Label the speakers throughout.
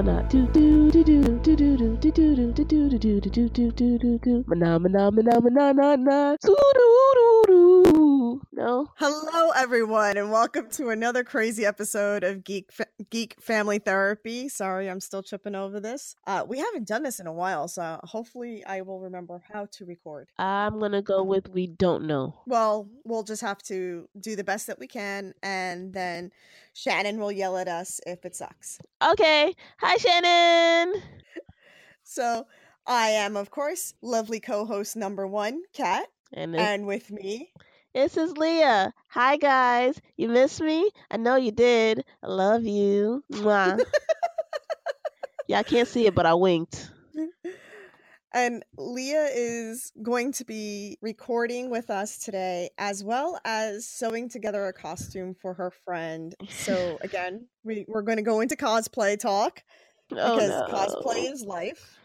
Speaker 1: Phenomena. Do do do do do do do do do do do do do do do do do do do. Phenomena, phenomena, na na. Do do do do. No.
Speaker 2: Hello, everyone, and welcome to another crazy episode of Geek Fa- Geek Family Therapy. Sorry, I'm still tripping over this. Uh, we haven't done this in a while, so hopefully, I will remember how to record.
Speaker 1: I'm gonna go with we don't know.
Speaker 2: Well, we'll just have to do the best that we can, and then Shannon will yell at us if it sucks.
Speaker 1: Okay. Hi, Shannon.
Speaker 2: So, I am, of course, lovely co-host number one, Kat,
Speaker 1: And
Speaker 2: and with me,
Speaker 1: this is Leah. Hi, guys. You missed me? I know you did. I love you. Mwah. yeah, I can't see it, but I winked.
Speaker 2: And Leah is going to be recording with us today, as well as sewing together a costume for her friend. So, again, we, we're going to go into cosplay talk
Speaker 1: Oh,
Speaker 2: because
Speaker 1: no.
Speaker 2: cosplay is life.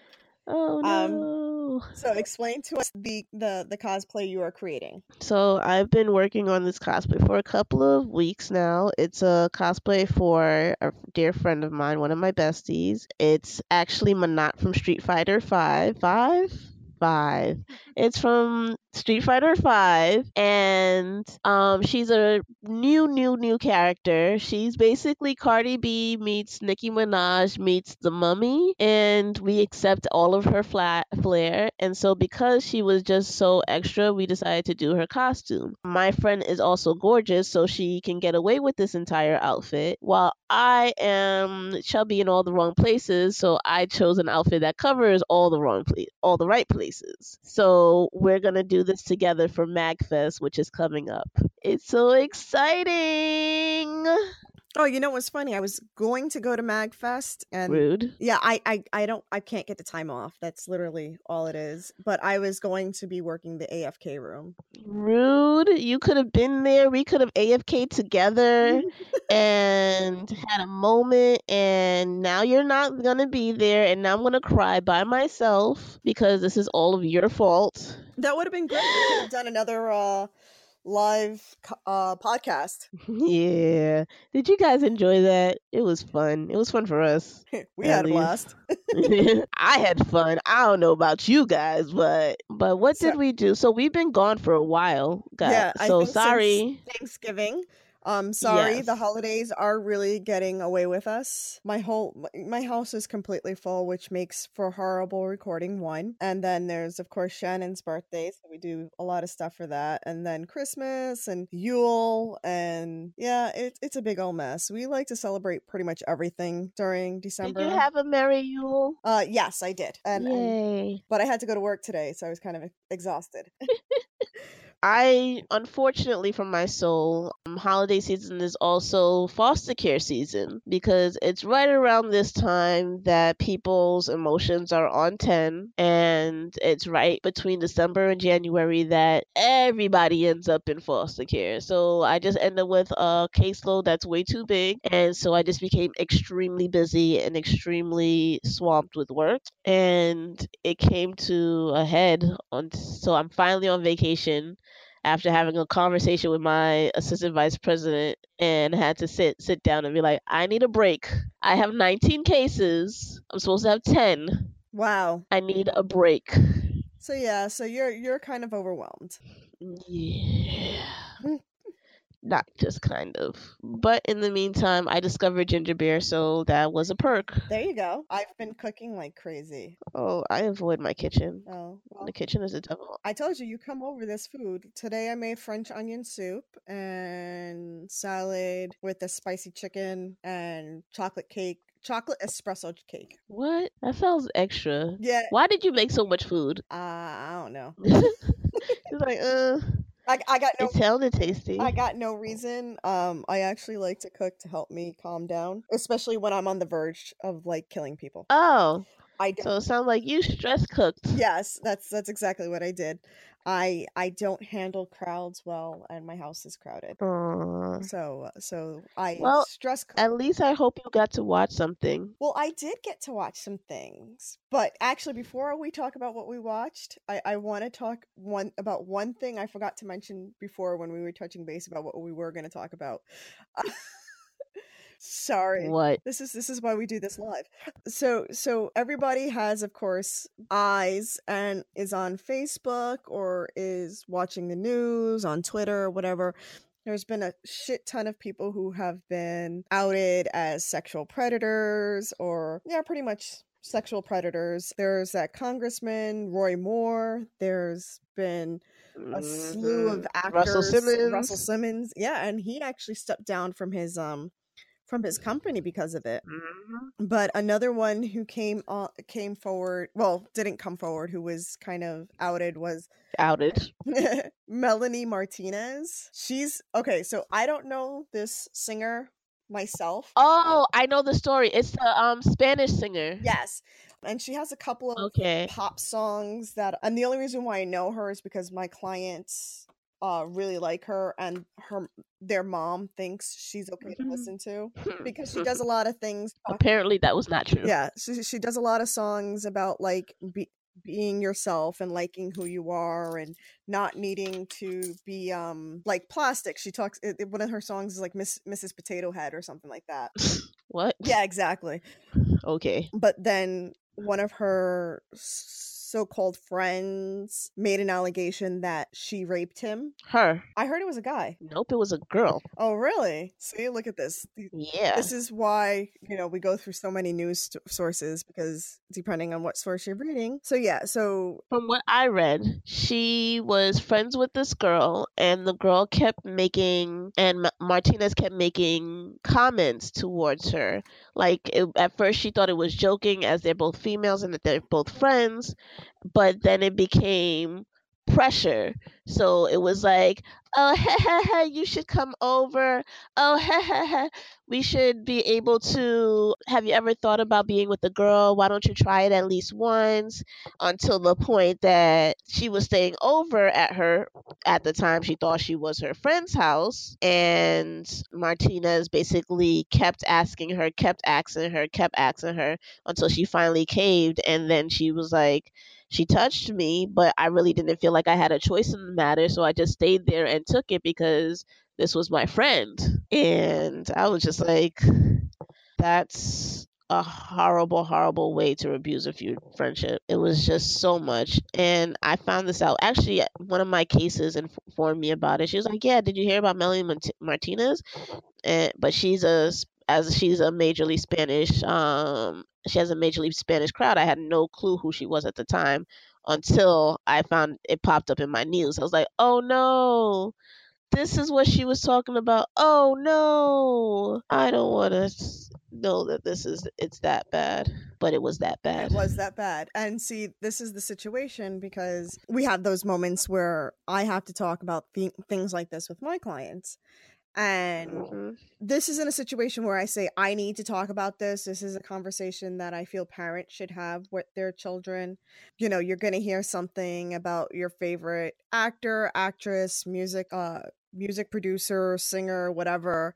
Speaker 1: Oh
Speaker 2: um,
Speaker 1: no.
Speaker 2: So, explain to us the, the, the cosplay you are creating.
Speaker 1: So I've been working on this cosplay for a couple of weeks now. It's a cosplay for a dear friend of mine, one of my besties. It's actually Menat from Street Fighter Five. Five? Five. It's from Street Fighter Five, and um, she's a new, new, new character. She's basically Cardi B meets Nicki Minaj meets the Mummy, and we accept all of her flat flair. And so, because she was just so extra, we decided to do her costume. My friend is also gorgeous, so she can get away with this entire outfit, while I am chubby in all the wrong places. So I chose an outfit that covers all the wrong place, all the right places. So we're gonna do this together for MagFest, which is coming up. It's so exciting.
Speaker 2: Oh, you know what's funny? I was going to go to MagFest and
Speaker 1: Rude.
Speaker 2: yeah, I, I I don't I can't get the time off. That's literally all it is. But I was going to be working the AFK room.
Speaker 1: Rude. You could have been there. We could have AFK together and had a moment. And now you're not going to be there. And now I'm going to cry by myself because this is all of your fault.
Speaker 2: That would have been great. We could have done another uh live uh podcast.
Speaker 1: yeah. Did you guys enjoy that? It was fun. It was fun for us.
Speaker 2: we had a blast.
Speaker 1: I had fun. I don't know about you guys, but but what
Speaker 2: So-
Speaker 1: did we do? So we've been gone for a while, guys.
Speaker 2: Yeah,
Speaker 1: so sorry.
Speaker 2: Thanksgiving. Um sorry, the holidays are really getting away with us. My whole my house is completely full, which makes for horrible recording one. And then there's of course Shannon's birthday, so we do a lot of stuff for that. And then Christmas and Yule and yeah, it, it's a big old mess. We like to celebrate pretty much everything during December.
Speaker 1: Did you have a merry Yule?
Speaker 2: uh yes, I did. And, and
Speaker 1: Yay.
Speaker 2: but I had to go to work today, so I was kind of exhausted.
Speaker 1: I, unfortunately for my soul, um, holiday season is also foster care season because it's right around this time that people's emotions are on 10, and it's right between December and January that everybody ends up in foster care. So I just end up with a caseload that's way too big, and so I just became extremely busy and extremely swamped with work, and it came to a head on. So I'm finally on vacation after having a conversation with my assistant vice president and had to sit sit down and be like, I need a break. I have 19 cases. I'm supposed to have 10.
Speaker 2: Wow.
Speaker 1: I need a break.
Speaker 2: So yeah, so you're you're kind of overwhelmed.
Speaker 1: Yeah. Hmm. Not just kind of. But in the meantime, I discovered ginger beer, so that was a perk.
Speaker 2: There you go. I've been cooking like crazy.
Speaker 1: Oh, I avoid my kitchen.
Speaker 2: Oh, well,
Speaker 1: The kitchen is a devil.
Speaker 2: I told you you come over this food. Today I made French onion soup and salad with the spicy chicken and chocolate cake, chocolate espresso cake.
Speaker 1: What? That sounds extra.
Speaker 2: Yeah,
Speaker 1: Why did you make so much food?
Speaker 2: uh, I don't know.
Speaker 1: It's like, uh,
Speaker 2: I, I got no
Speaker 1: it sounded tasty.
Speaker 2: I got no reason. Um, I actually like to cook to help me calm down, especially when I'm on the verge of like killing people.
Speaker 1: Oh,
Speaker 2: I don't.
Speaker 1: so it sounds like you stress cooked.
Speaker 2: Yes, that's that's exactly what I did. I I don't handle crowds well, and my house is crowded.
Speaker 1: Aw.
Speaker 2: So so I
Speaker 1: Well,
Speaker 2: stress. cook.
Speaker 1: At least I hope you got to watch something.
Speaker 2: Well, I did get to watch some things, but actually, before we talk about what we watched, I, I want to talk one about one thing I forgot to mention before when we were touching base about what we were going to talk about. Sorry.
Speaker 1: What?
Speaker 2: This is this is why we do this live. So so everybody has of course eyes and is on Facebook or is watching the news on Twitter or whatever. There's been a shit ton of people who have been outed as sexual predators or yeah, pretty much sexual predators. There's that congressman Roy Moore. There's been a slew of
Speaker 1: Mhm.
Speaker 2: actors.
Speaker 1: Russell Simmons.
Speaker 2: Russell Simmons. Yeah, and he actually stepped down from his um from his company because of it.
Speaker 1: Mhm.
Speaker 2: But another one who came on came forward, well, didn't come forward, who was kind of outed was
Speaker 1: Outed.
Speaker 2: Melanie Martinez. She's okay, so I don't know this singer myself.
Speaker 1: Oh, I know the story. It's the um Spanish singer.
Speaker 2: Yes. And she has a couple of
Speaker 1: Okay.
Speaker 2: pop songs that and the only reason why I know her is because my clients uh really like her and her their mom thinks she's okay to
Speaker 1: Mhm.
Speaker 2: listen to because she does a lot of things talk-
Speaker 1: Apparently, that was not true.
Speaker 2: yeah she, she does a lot of songs about like be, being yourself and liking who you are and not needing to be um like plastic she talks it, it- one of her songs is like Miss, mrs potato head or something like that
Speaker 1: What?
Speaker 2: yeah exactly
Speaker 1: Okay.
Speaker 2: but then one of her so-called friends made an allegation that she raped him
Speaker 1: Her.
Speaker 2: i heard it was a guy
Speaker 1: Nope, it was a girl.
Speaker 2: oh really see look at this
Speaker 1: Yeah.
Speaker 2: this is why you know we go through so many news st- sources because depending on what source you're reading so yeah so
Speaker 1: From what I read, she was friends with this girl, and the girl kept making, and Ma- Martinez kept making comments towards her. Like, it, at first, she thought it was joking, as they're both females and that they're both friends, but then it became pressure. So it was like, oh, ha ha ha, you should come over. Oh, ha ha ha, we should be able to. Have you ever thought about being with a girl? Why don't you try it at least once? until the point that she was staying over at her at the time she thought she was her friend's house and martinez basically kept asking her kept asking her kept asking her until she finally caved and then she was like she touched me but i really didn't feel like i had a choice in the matter so i just stayed there and took it because this was my friend and i was just like that's a horrible, horrible way to abuse a feud friendship. It was just so much. And I found this out. Actually, one of my cases informed me about it. She was like, Yeah, did you hear about Melanie Mart- Martinez? And, but she's a, as she's a majorly Spanish, um, she has a majorly Spanish crowd. I had no clue who she was at the time until I found it popped up in my news. I was like, Oh no this is what she was talking about. Oh no, I don't want to know that this is it's that bad, but it was that bad.
Speaker 2: it was that bad and see this is the situation because we have those moments where i have to talk about th- things like this with my clients and
Speaker 1: Mhm.
Speaker 2: this isn't a situation where I say I need to talk about this. This is a conversation that I feel parents should have with their children. You know, you're going to hear something about your favorite actor, actress, music uh music producer, singer, whatever.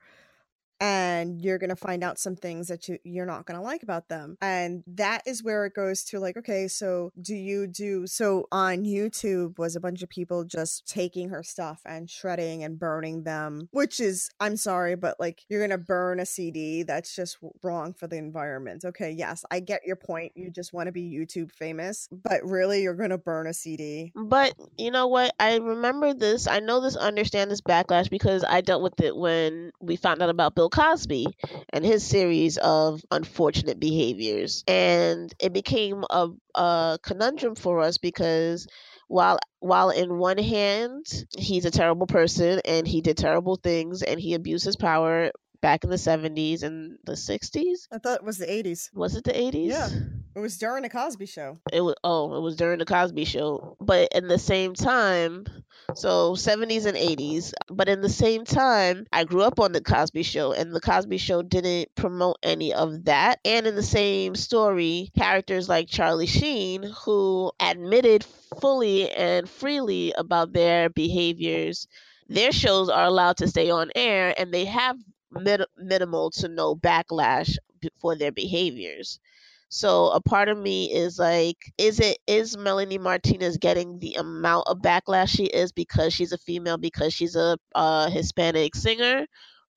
Speaker 2: And you're gonna find out some things that you you're not gonna like about them, and that is where it goes to like, okay, so do you do so on YouTube? Was a bunch of people just taking her stuff and shredding and burning them, which is I'm sorry, but like you're gonna burn a CD. That's just wrong for the environment. Okay, yes, I get your point. You just want to be YouTube famous, but really, you're gonna burn a CD.
Speaker 1: But you know what? I remember this. I know this. Understand this backlash because I dealt with it when we found out about Bill Cosby and his series of unfortunate behaviors, and it became a, a conundrum for us because while while in one hand he's a terrible person and he did terrible things and he abused his power back in the 70s and the 60s
Speaker 2: I thought it was the 80s.
Speaker 1: was it the 80s
Speaker 2: Yeah. It was during the Cosby Show.
Speaker 1: it was oh it was during the cosby show but in the same time so 70s and 80s but in the same time i grew up on the cosby show and the cosby show didn't promote any of that and in the same story characters like charlie sheen who admitted fully and freely about their behaviors their shows are allowed to stay on air and they have min- minimal to no backlash for their behaviors. So a part of me is like, is it is Melanie Martinez getting the amount of backlash she is because she's a female, because she's a uh, Hispanic singer,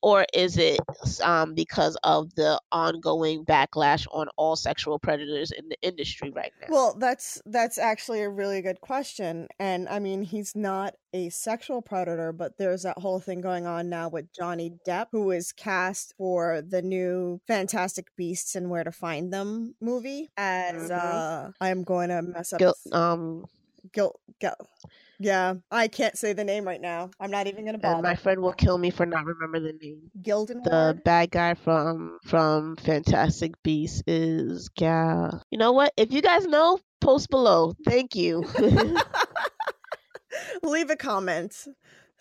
Speaker 1: or is it um, because of the ongoing backlash on all sexual predators in the industry right now?
Speaker 2: Well, that's that's actually a really good question, and I mean he's not a sexual predator, but there's that whole thing going on now with Johnny Depp, who is cast for the new Fantastic Beasts and Where to Find Them movie as
Speaker 1: Mhm.
Speaker 2: uh I'm going to mess up
Speaker 1: Guilt, um,
Speaker 2: Gil Gil Yeah, I can't say the name right now. I'm not even gonna
Speaker 1: and my friend will kill me for not remembering the name.
Speaker 2: Gildenward.
Speaker 1: The bad guy from from Fantastic Beasts is Gal. You know what? If you guys know, post below. Thank you.
Speaker 2: Leave a comment.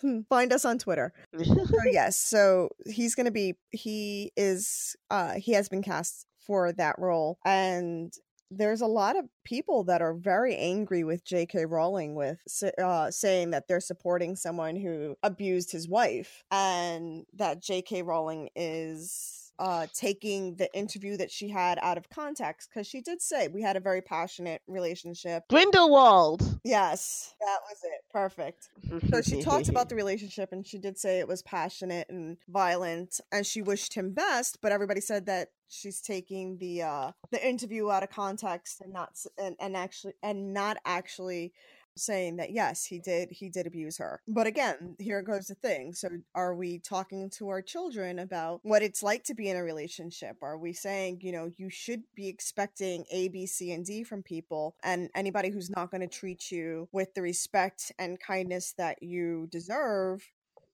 Speaker 2: Hmm, Find us on Twitter. So yes, so he's gonna be he is uh he has been cast for that role and there's a lot of people that are very angry with J.K. Rowling with uh, saying that they're supporting someone who abused his wife and that J.K. Rowling is uh, taking the interview that she had out of context because she did say we had a very passionate relationship.
Speaker 1: Grindelwald.
Speaker 2: Yes, that was it. Perfect. So she talked about the relationship and she did say it was passionate and violent and she wished him best, but everybody said that she's taking the uh the interview out of context and not and, and actually and not actually saying that yes he did he did abuse her. But again here goes the thing so are we talking to our children about what it's like to be in a relationship? Are we saying you know you should be expecting a b c and d from people and anybody who's not going to treat you with the respect and kindness that you deserve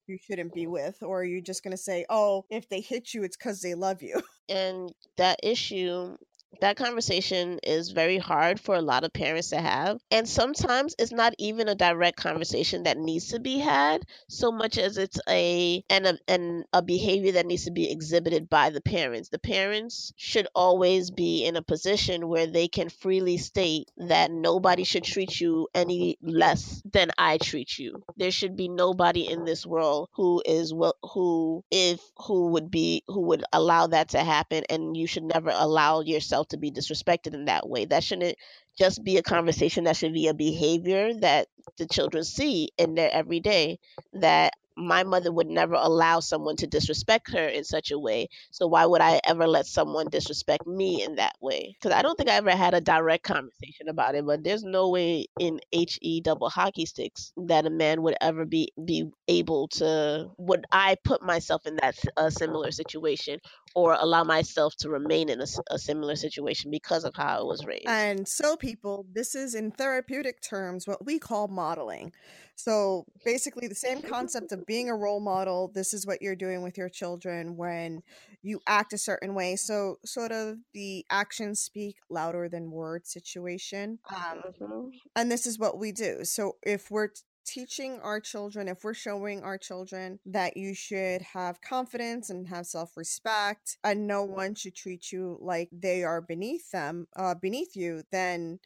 Speaker 2: you shouldn't be with? Or are you just going to say oh if they hit you it's because they love you?
Speaker 1: And that issue that conversation is very hard for a lot of parents to have and sometimes it's not even a direct conversation that needs to be had so much as it's a and a, and a behavior that needs to be exhibited by the parents. The parents should always be in a position where they can freely state that nobody should treat you any less than i treat you. There should be nobody in this world who is well who if who would be who would allow that to happen and you should never allow yourself to be disrespected in that way. That shouldn't just be a conversation that should be a behavior that the children see in their everyday that my mother would never allow someone to disrespect her in such a way. So why would i ever let someone disrespect me in that way? Because i don't think i ever had a direct conversation about it but there's no way in he double hockey sticks that a man would ever be be able to would i put myself in that a similar situation or allow myself to remain in a similar situation because of how i was raised?
Speaker 2: And so, people, this is in therapeutic terms what we call modeling. So, basically, the same concept of being a role model. This is what you're doing with your children when you act a certain way. So, sort of the actions speak louder than words situation. Um,
Speaker 1: Mhm.
Speaker 2: and this is what we do. So, if we're t- teaching our children, if we're showing our children that you should have confidence and have self respect, and no one should treat you like they are beneath them, uh, beneath you, then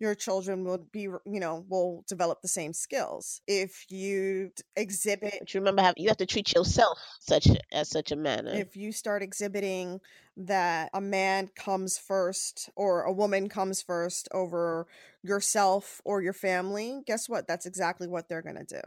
Speaker 2: your children will be, you know, will develop the same skills. If you exhibit
Speaker 1: But you remember, have, you have to treat yourself such as such a manner.
Speaker 2: if you start exhibiting that a man comes first or a woman comes first over yourself or your family, guess what? That's exactly what they're going to do.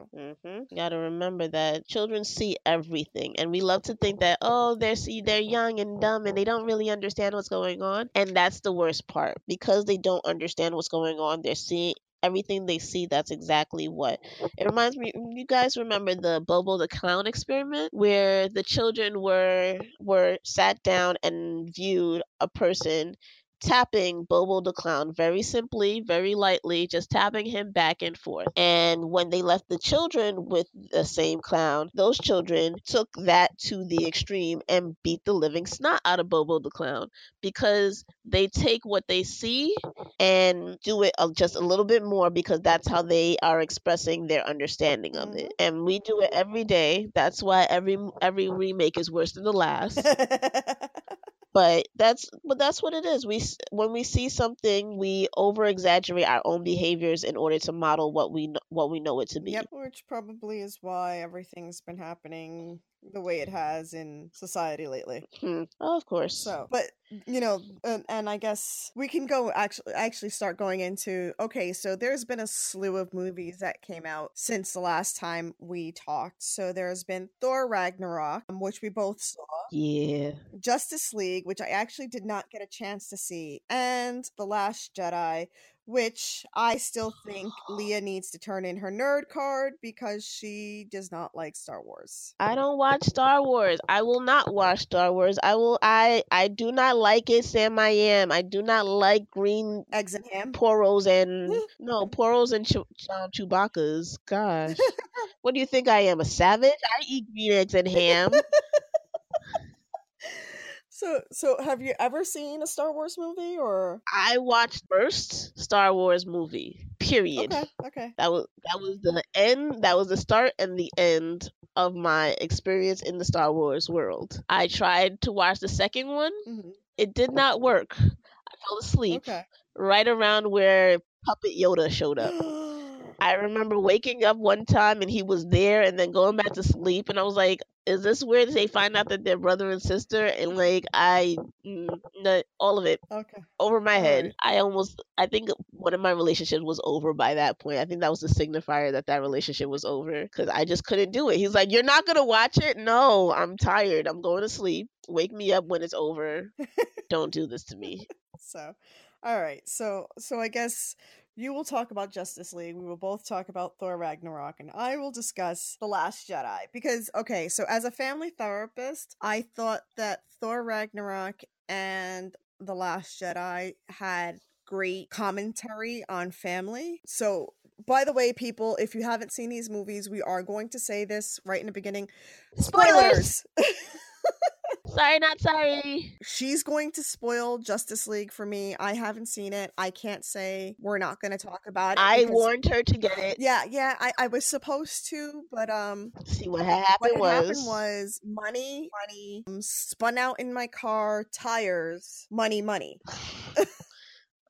Speaker 1: hmm You got to remember that children see everything, and we love to think that oh, they're see they're young and dumb and they don't really understand what's going on, and that's the worst part because they don't understand what's going on. They're seeing everything they see. That's exactly what it reminds me. Mm, you guys remember the Bobo the Clown experiment, where the children were were sat down and viewed a person tapping Bobo the Clown very simply, very lightly, just tapping him back and forth. And when they left the children with the same clown, those children took that to the extreme and beat the living snot out of Bobo the Clown because they take what they see and do it just a little bit more because that's how they are expressing their understanding of it. Mm-hmm. And we do it every day. That's why every every remake is worse than the last but that's but that's what it is. We when we see something we over exaggerate our own behaviors in order to model what we what we know it to be.
Speaker 2: Yep, which probably is why everything's been happening the way it has in society lately.
Speaker 1: Hmm. Oh, of course.
Speaker 2: So, but you know, and, and I guess we can go actually actually start going into okay. So there's been a slew of movies that came out since the last time we talked. So there's been Thor Ragnarok, um, which we both saw.
Speaker 1: Yeah.
Speaker 2: Justice League, which I actually did not get a chance to see, and The Last Jedi, which I still think Leah needs to turn in her nerd card because she does not like Star Wars.
Speaker 1: I don't watch Star Wars. I will not watch Star Wars. I will. I I do not like it, Sam. I am. I do not like green
Speaker 2: Eggs and ham.
Speaker 1: poros and no poros and Chew- Chewbacca's. Gosh, what do you think I am? A savage? I eat green eggs and ham.
Speaker 2: So, so have you ever seen a Star Wars movie or?
Speaker 1: I watched first Star Wars movie. Period.
Speaker 2: Okay, okay.
Speaker 1: That was that was the end. That was the start and the end of my experience in the Star Wars world. I tried to watch the second one.
Speaker 2: hmm
Speaker 1: It did not work. I fell asleep
Speaker 2: Okay.
Speaker 1: right around where Puppet Yoda showed up. I remember waking up one time and he was there and then going back to sleep and I was like, is this where they find out that they're brother and sister? And like I no, all of it
Speaker 2: okay.
Speaker 1: over my head.
Speaker 2: Alright.
Speaker 1: I almost I think one of my relationships was over by that point. I think that was the signifier that that relationship was over cuz I just couldn't do it. He's like, "You're not going to watch it?" No, I'm tired. I'm going to sleep. Wake me up when it's over. Don't do this to me.
Speaker 2: So, all right. So, so I guess you will talk about Justice League. We will both talk about Thor Ragnarok, and I will discuss The Last Jedi. Because, okay, so as a family therapist, I thought that Thor Ragnarok and The Last Jedi had great commentary on family. So, by the way, people, if you haven't seen these movies, we are going to say this right in the beginning.
Speaker 1: Spoilers!
Speaker 2: Spoilers!
Speaker 1: Sorry, not sorry.
Speaker 2: she's going to spoil Justice League for me. I haven't seen it. I can't say we're not going to talk about it.
Speaker 1: I
Speaker 2: because-
Speaker 1: warned her to get it.
Speaker 2: Yeah, yeah, I, I was supposed to, but um,
Speaker 1: See what happened
Speaker 2: what
Speaker 1: was,
Speaker 2: happened was money, money um, spun out in my car, tires, money, money.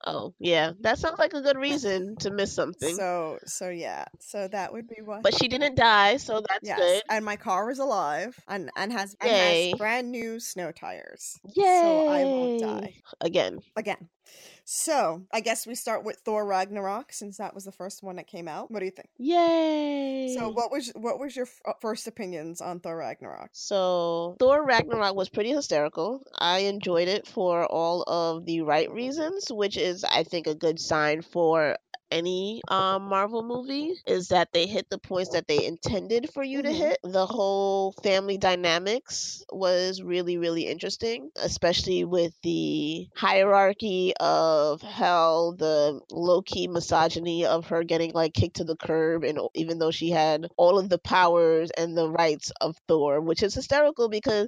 Speaker 1: Oh, yeah. That sounds like a good reason to miss something.
Speaker 2: So, so yeah, so that would be one.
Speaker 1: but she didn't die, so that's
Speaker 2: yes,
Speaker 1: good.
Speaker 2: and my car is alive and and has and has brand new snow tires.
Speaker 1: Yay!
Speaker 2: So I won't die.
Speaker 1: Again.
Speaker 2: again. So I guess we start with Thor Ragnarok since that was the first one that came out. What do you think?
Speaker 1: Yay!
Speaker 2: So what was what was your f- uh, first opinions on Thor Ragnarok?
Speaker 1: So Thor Ragnarok was pretty hysterical. I enjoyed it for all of the right reasons, which is I think a good sign for any um, Marvel movie is that they hit the points that they intended for you to
Speaker 2: Mhm.
Speaker 1: hit. The whole family dynamics was really really interesting, especially with the hierarchy of hell, the low key misogyny of her getting like kicked to the curb, and even though she had all of the powers and the rights of Thor, which is hysterical because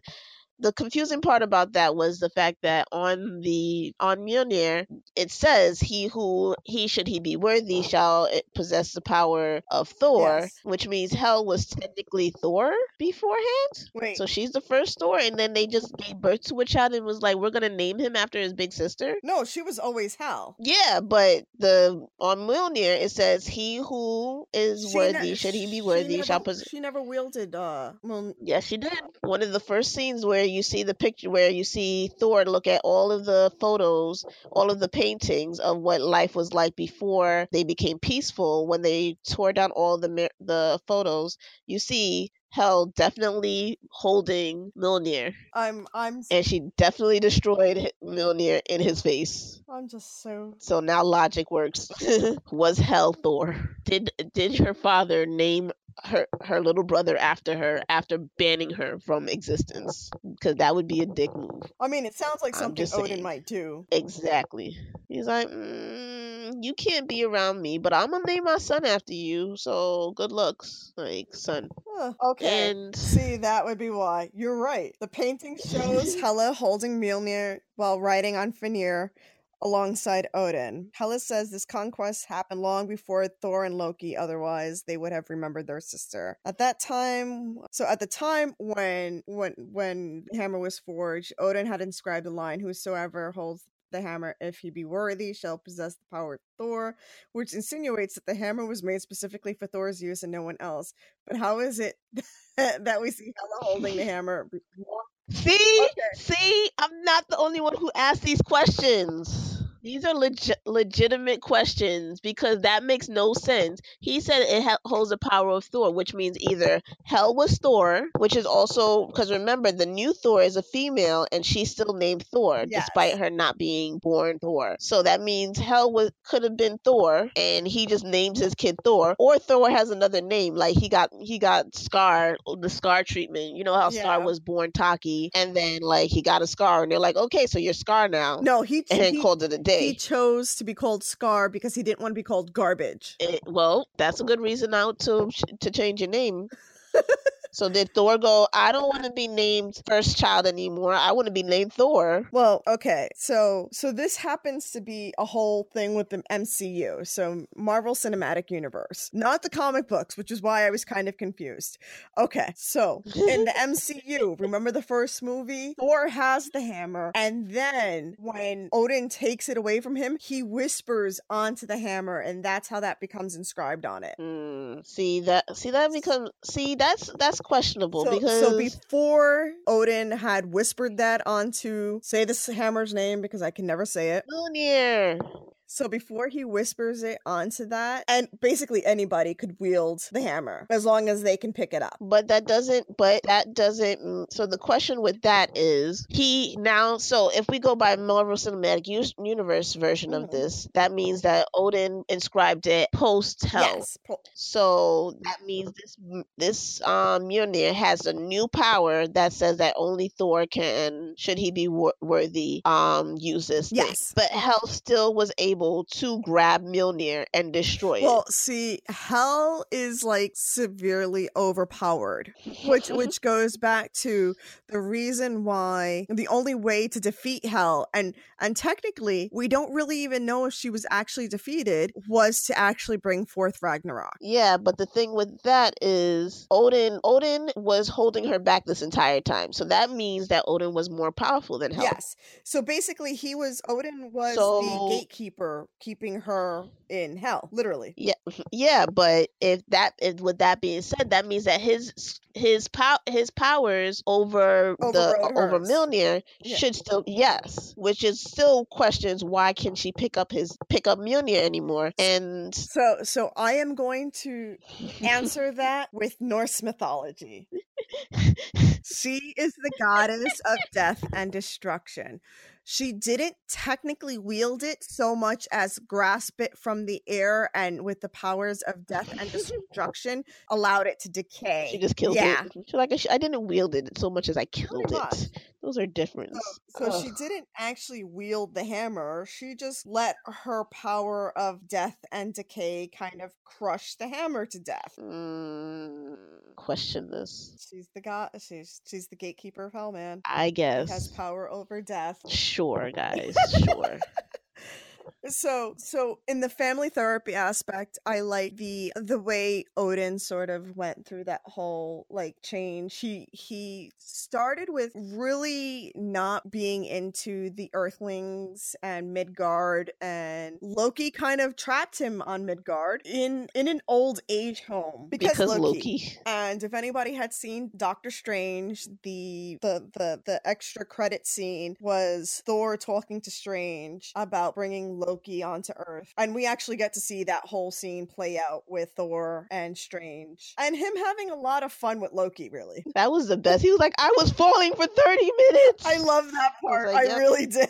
Speaker 1: the confusing part about that was the fact that on the on Mjolnir it says he who he should he be worthy shall eh, possess the power of Thor,
Speaker 2: Yes.
Speaker 1: which means Hel was technically Thor beforehand.
Speaker 2: Wait,
Speaker 1: So she's the first Thor, and then they just gave birth to a child and was like, "We're gonna name him after his big sister."
Speaker 2: no, she was always Hal.
Speaker 1: Yeah, but the on Mjolnir it says, "He who is
Speaker 2: She
Speaker 1: worthy
Speaker 2: ne-
Speaker 1: should he be worthy shall possess."
Speaker 2: She never wielded. Uh, well,
Speaker 1: Yes, she did. One of the first scenes where you see the picture where you see Thor look at all of the photos, all of the paintings of what life was like before they became peaceful. When they tore down all the the photos, you see Hel definitely holding Mjolnir,
Speaker 2: I'm I'm
Speaker 1: and she definitely destroyed Mjolnir in his face.
Speaker 2: I'm just so
Speaker 1: So now logic works. was Hel Thor? Did did her father name her her little brother after her after banning her from existence? Because that would be a dick move.
Speaker 2: I mean, it sounds like something Odin
Speaker 1: saying.
Speaker 2: might do.
Speaker 1: Exactly. He's like, mm, you can't be around me, but I'm gonna name my son after you. So good looks, like son.
Speaker 2: Huh, okay.
Speaker 1: And
Speaker 2: See, that would be why. You're right. The painting shows Hela holding Mjolnir while riding on Fenrir alongside Odin. Hela says this conquest happened long before Thor and Loki, otherwise they would have remembered their sister. At that time, so at the time when when when the hammer was forged, Odin had inscribed the line, Whosoever holds the hammer if he be worthy, shall possess the power of Thor, which insinuates that the hammer was made specifically for Thor's use and no one else. But how is it that we see Hela holding the hammer?
Speaker 1: See,
Speaker 2: Okay.
Speaker 1: see, I'm not the only one who asked these questions. These are legit, legitimate questions because that makes no sense. He said it ha- holds the power of Thor, which means either Hel was Thor, which is also because remember the new Thor is a female and she's still named Thor
Speaker 2: Yes.
Speaker 1: despite her not being born Thor. So that means Hel was could have been Thor and he just names his kid Thor, or Thor has another name like he got he got Scar the Scar treatment. You know how Scar
Speaker 2: Yeah.
Speaker 1: was born Taka and then like he got a scar and they're like okay so you're Scar now
Speaker 2: No, he
Speaker 1: and
Speaker 2: he,
Speaker 1: called it a
Speaker 2: he chose to be called Scar because he didn't want to be called garbage.
Speaker 1: It- well, that's a good reason now to to change your name. so did Thor go? I don't want to be named first child anymore. I want to be named Thor.
Speaker 2: Well, okay. So so this happens to be a whole thing with the MCU. So Marvel Cinematic Universe. Not the comic books, which is why I was kind of confused. Okay. So in the MCU, remember the first movie? Thor has the hammer and then when Odin takes it away from him, he whispers onto the hammer and that's how that becomes inscribed on it.
Speaker 1: Hmm, see that? See that becomes see that's that's questionable
Speaker 2: So,
Speaker 1: because
Speaker 2: so before Odin had whispered that onto say this hammer's name because I can never say it.
Speaker 1: Mjolnir.
Speaker 2: So before he whispers it onto that, and basically anybody could wield the hammer as long as they can pick it up.
Speaker 1: But that doesn't. But that doesn't. So the question with that is he now. So if we go by Marvel Cinematic Universe version
Speaker 2: Mhm.
Speaker 1: of this, that means that Odin inscribed it post Hel.
Speaker 2: Yes.
Speaker 1: So that means this this um Mjolnir has a new power that says that only Thor can, should he be wor- worthy, um use this. thing.
Speaker 2: Yes.
Speaker 1: But Hel still was able to grab Mjolnir and destroy it.
Speaker 2: Well, see, Hel is like severely overpowered, which which goes back to the reason why the only way to defeat Hel and and technically we don't really even know if she was actually defeated was to actually bring forth Ragnarok.
Speaker 1: Yeah, but the thing with that is Odin Odin was holding her back this entire time. So that means that Odin was more powerful than Hel.
Speaker 2: Yes. So basically, he was Odin was
Speaker 1: So-
Speaker 2: the gatekeeper, keeping her in hell, literally.
Speaker 1: Yeah, yeah, but if that, if, with that being said, that means that his his pow his powers over the
Speaker 2: Overrode
Speaker 1: over
Speaker 2: hers.
Speaker 1: Mjolnir
Speaker 2: Yeah.
Speaker 1: should still yes, which is still questions why can she pick up his pick up Mjolnir anymore? And
Speaker 2: So, so I am going to answer that with Norse mythology. She is the goddess of death and destruction. She didn't technically wield it so much as grasp it from the air and with the powers of death and destruction allowed it to decay.
Speaker 1: she just killed
Speaker 2: yeah.
Speaker 1: it. She's like I didn't wield it so much as I killed it. Those are different.
Speaker 2: So, so she didn't actually wield the hammer. She just let her power of death and decay kind of crush the hammer to death.
Speaker 1: Mm, question this.
Speaker 2: She's the god. She's she's the gatekeeper of hell, man.
Speaker 1: I
Speaker 2: She
Speaker 1: guess.
Speaker 2: has power over death.
Speaker 1: Sure, guys. Sure.
Speaker 2: So so in the family therapy aspect, I like the the way Odin sort of went through that whole like change. He he started with really not being into the Earthlings and Midgard, and Loki kind of trapped him on Midgard in in an old age home because,
Speaker 1: because
Speaker 2: Loki.
Speaker 1: Loki.
Speaker 2: And if anybody had seen Doctor Strange, the the the the extra credit scene was Thor talking to Strange about bringing Loki onto Earth. And we actually get to see that whole scene play out with Thor and Strange. And him having a lot of fun with Loki, really.
Speaker 1: That was the best. He was like, I was falling for 30 minutes.
Speaker 2: I love that part.
Speaker 1: like,
Speaker 2: I
Speaker 1: yep.
Speaker 2: really did.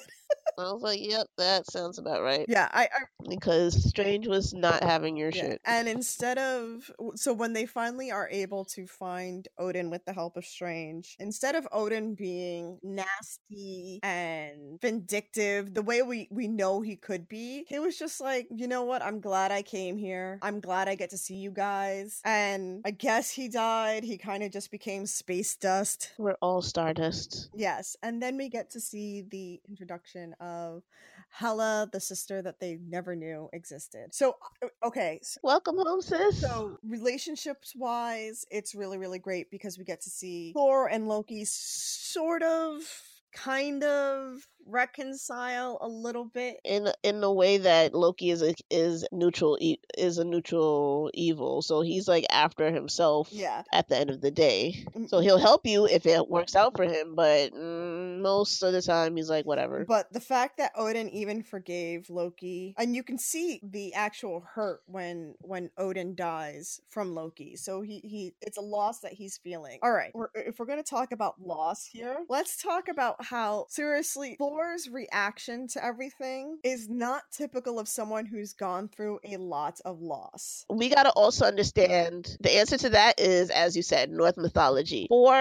Speaker 1: I was like, yep, that sounds about right.
Speaker 2: Yeah, I, I
Speaker 1: Because Strange was not having your
Speaker 2: Yeah,
Speaker 1: shit.
Speaker 2: And instead of so when they finally are able to find Odin with the help of Strange, instead of Odin being nasty and vindictive, the way we we know he could be, he was just like, you know what? I'm glad I came here. I'm glad I get to see you guys. And I guess he died. He kind of just became space dust.
Speaker 1: We're all Stardust.
Speaker 2: Yes, and then we get to see the introduction of Hela, the sister that they never knew existed. So, uh, okay, so
Speaker 1: Welcome home, sis.
Speaker 2: so relationships wise, it's really really great because we get to see Thor and Loki sort of kind of reconcile a little bit.
Speaker 1: in in the way that Loki is a is neutral is a neutral evil. So he's like after himself
Speaker 2: Yeah.
Speaker 1: at the end of the day.
Speaker 2: Mm.
Speaker 1: So he'll help you if it works out for him, but mm, most of the time he's like whatever.
Speaker 2: But the fact that Odin even forgave Loki, and you can see the actual hurt when when Odin dies from Loki. So he he it's a loss that he's feeling. All right, we're, if we're gonna talk about loss here, let's talk about how seriously Thor's reaction to everything is not typical of someone who's gone through a lot of loss.
Speaker 1: we got to also understand the answer to that is as you said norse mythology for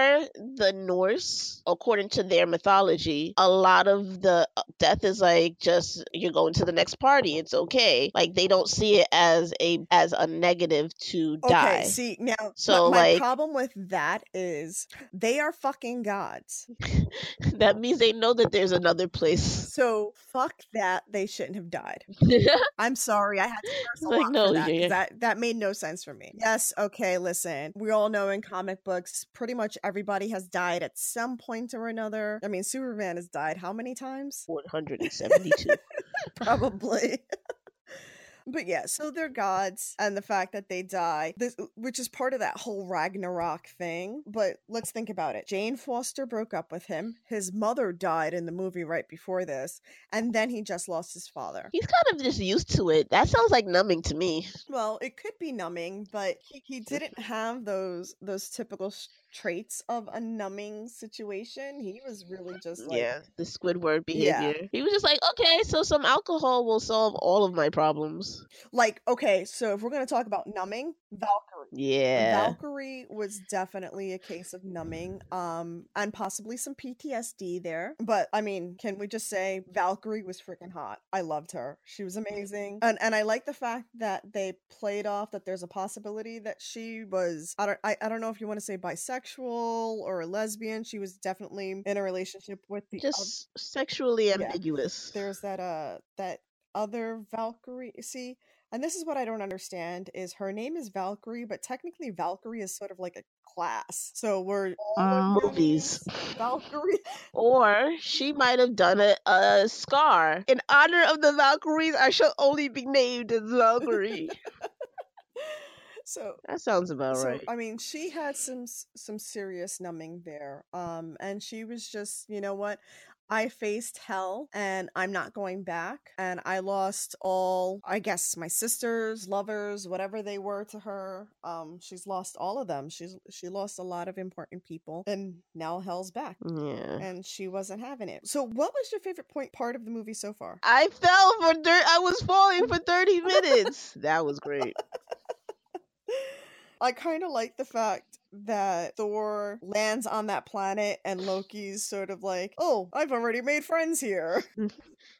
Speaker 1: the norse according to their mythology a lot of the death is like just you're going to the next party it's okay like they don't see it as a as a negative to die
Speaker 2: Okay, see now,
Speaker 1: So,
Speaker 2: my, my
Speaker 1: like-
Speaker 2: problem with that is they are fucking gods.
Speaker 1: that means they know that there's another place
Speaker 2: So fuck that. They shouldn't have died. I'm sorry. I had to curse a
Speaker 1: Like,
Speaker 2: lot
Speaker 1: no,
Speaker 2: for that, 'cause
Speaker 1: yeah.
Speaker 2: that. That made no sense for me. Yes. Okay. Listen, we all know in comic books, pretty much everybody has died at some point or another. I mean, Superman has died how many times?
Speaker 1: 172
Speaker 2: Probably. But yeah, so they're gods, and the fact that they die, this, uh, which is part of that whole Ragnarok thing. But let's think about it. Jane Foster broke up with him. His mother died in the movie right before this, and then he just lost his father.
Speaker 1: he's kind of just used to it that sounds like numbing to me
Speaker 2: Well, it could be numbing, but he, he didn't have those those typical s traits of a numbing situation. He was really just like
Speaker 1: yeah the squidward
Speaker 2: Yeah.
Speaker 1: behavior he was just like okay so some alcohol will solve all of my problems
Speaker 2: like okay, so if we're gonna talk about numbing, Valkyrie.
Speaker 1: yeah
Speaker 2: Valkyrie was definitely a case of numbing, um, and possibly some PTSD there. But I mean, can we just say Valkyrie was freaking hot? I loved her. She was amazing, and and I like the fact that they played off that there's a possibility that she was I don't I, I don't know if you want to say bisexual or a lesbian. She was definitely in a relationship with the
Speaker 1: just sexually ambiguous.
Speaker 2: there's that uh that other Valkyrie. See, and this is what I don't understand is her name is Valkyrie, but technically Valkyrie is sort of like a class. So we're your
Speaker 1: Movies.
Speaker 2: Valkyrie.
Speaker 1: Or she might have done a, a scar. In honor of the Valkyries, I shall only be named as Valkyrie.
Speaker 2: So
Speaker 1: that sounds about
Speaker 2: so
Speaker 1: right.
Speaker 2: I mean, she had some some serious numbing there. Um, and she was just, you know what? I faced hell and I'm not going back. And I lost all, I guess, my sisters, lovers, whatever they were to her. Um, she's lost all of them. She's she lost a lot of important people, and now hell's back.
Speaker 1: yeah.
Speaker 2: And she wasn't having it. So, what was your favorite point part of the movie so far?
Speaker 1: I fell for dirt. I was falling for 30 minutes. that was great.
Speaker 2: I kind of like the fact that Thor lands on that planet and Loki's sort of like, oh, I've already made friends here.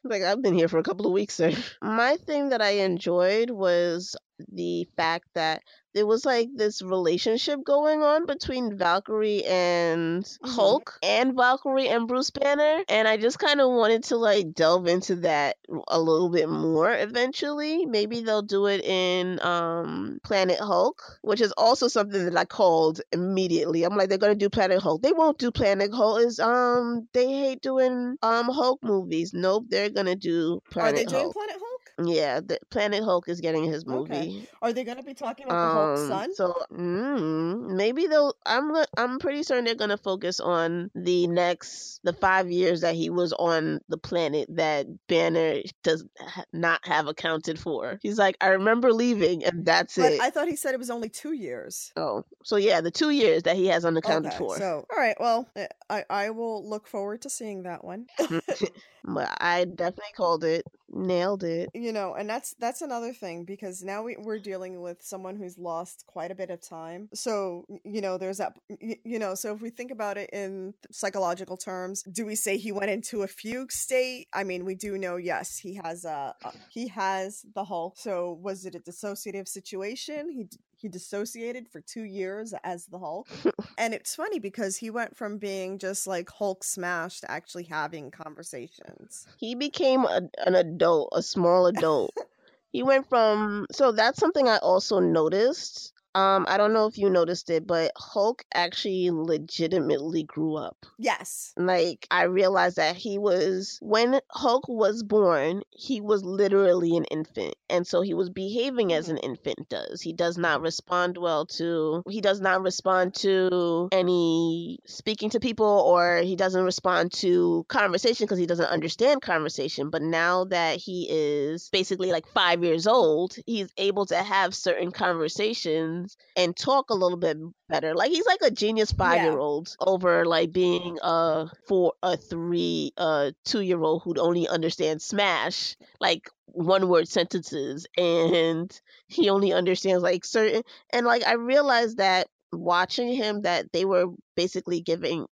Speaker 1: Like, I've been here for a couple of weeks, sir. My thing that I enjoyed was the fact that there was like this relationship going on between Valkyrie and
Speaker 2: Mhm.
Speaker 1: Hulk and Valkyrie and Bruce Banner. And I just kind of wanted to like delve into that a little bit more eventually. Maybe they'll do it in um Planet Hulk, which is also something that I called immediately. I'm like, they're gonna do Planet Hulk. They won't do Planet Hulk. Is um they hate doing um Hulk movies. Nope, they're gonna do Planet Are
Speaker 2: they doing Planet Hulk?
Speaker 1: Yeah, the Planet Hulk is getting his
Speaker 2: Okay.
Speaker 1: movie.
Speaker 2: Are they going to be talking about the Hulk's
Speaker 1: Um,
Speaker 2: son?
Speaker 1: so mm, maybe they'll. I'm. I'm pretty certain they're gonna focus on the next, the five years that he was on the planet that Banner does not have accounted for. He's like, I remember leaving, and that's it.
Speaker 2: But
Speaker 1: it.
Speaker 2: I thought he said it was only two years.
Speaker 1: oh, so yeah, the two years that he has unaccounted
Speaker 2: Okay,
Speaker 1: for.
Speaker 2: so all right, well, eh, I I will look forward to seeing that one.
Speaker 1: but I definitely called it, nailed it.
Speaker 2: you know and that's that's another thing because now we, we're dealing with someone who's lost quite a bit of time. So you know there's that you know so if we think about it in psychological terms do we say he went into a fugue state? I mean we do know yes he has a, a he has the hulk. So was it a dissociative situation? He he dissociated for two years as the Hulk. and it's funny because he went from being just like Hulk smash to actually having conversations.
Speaker 1: He became a, an adult, a small adult. he went from so that's something I also noticed Um, I don't know if you noticed it, but Hulk actually legitimately grew up.
Speaker 2: Yes.
Speaker 1: Like I realized that he was when Hulk was born, he was literally an infant. And so he was behaving as an infant does. He does not respond well to he does not respond to any speaking to people or he doesn't respond to conversation because he doesn't understand conversation. But now that he is basically like 5 years old, he's able to have certain conversations and talk a little bit better. Like he's like a genius five year old over like being a four a three a two year old who'd only understand smash like one word sentences and he only understands like certain and like I realized that watching him that they were basically giving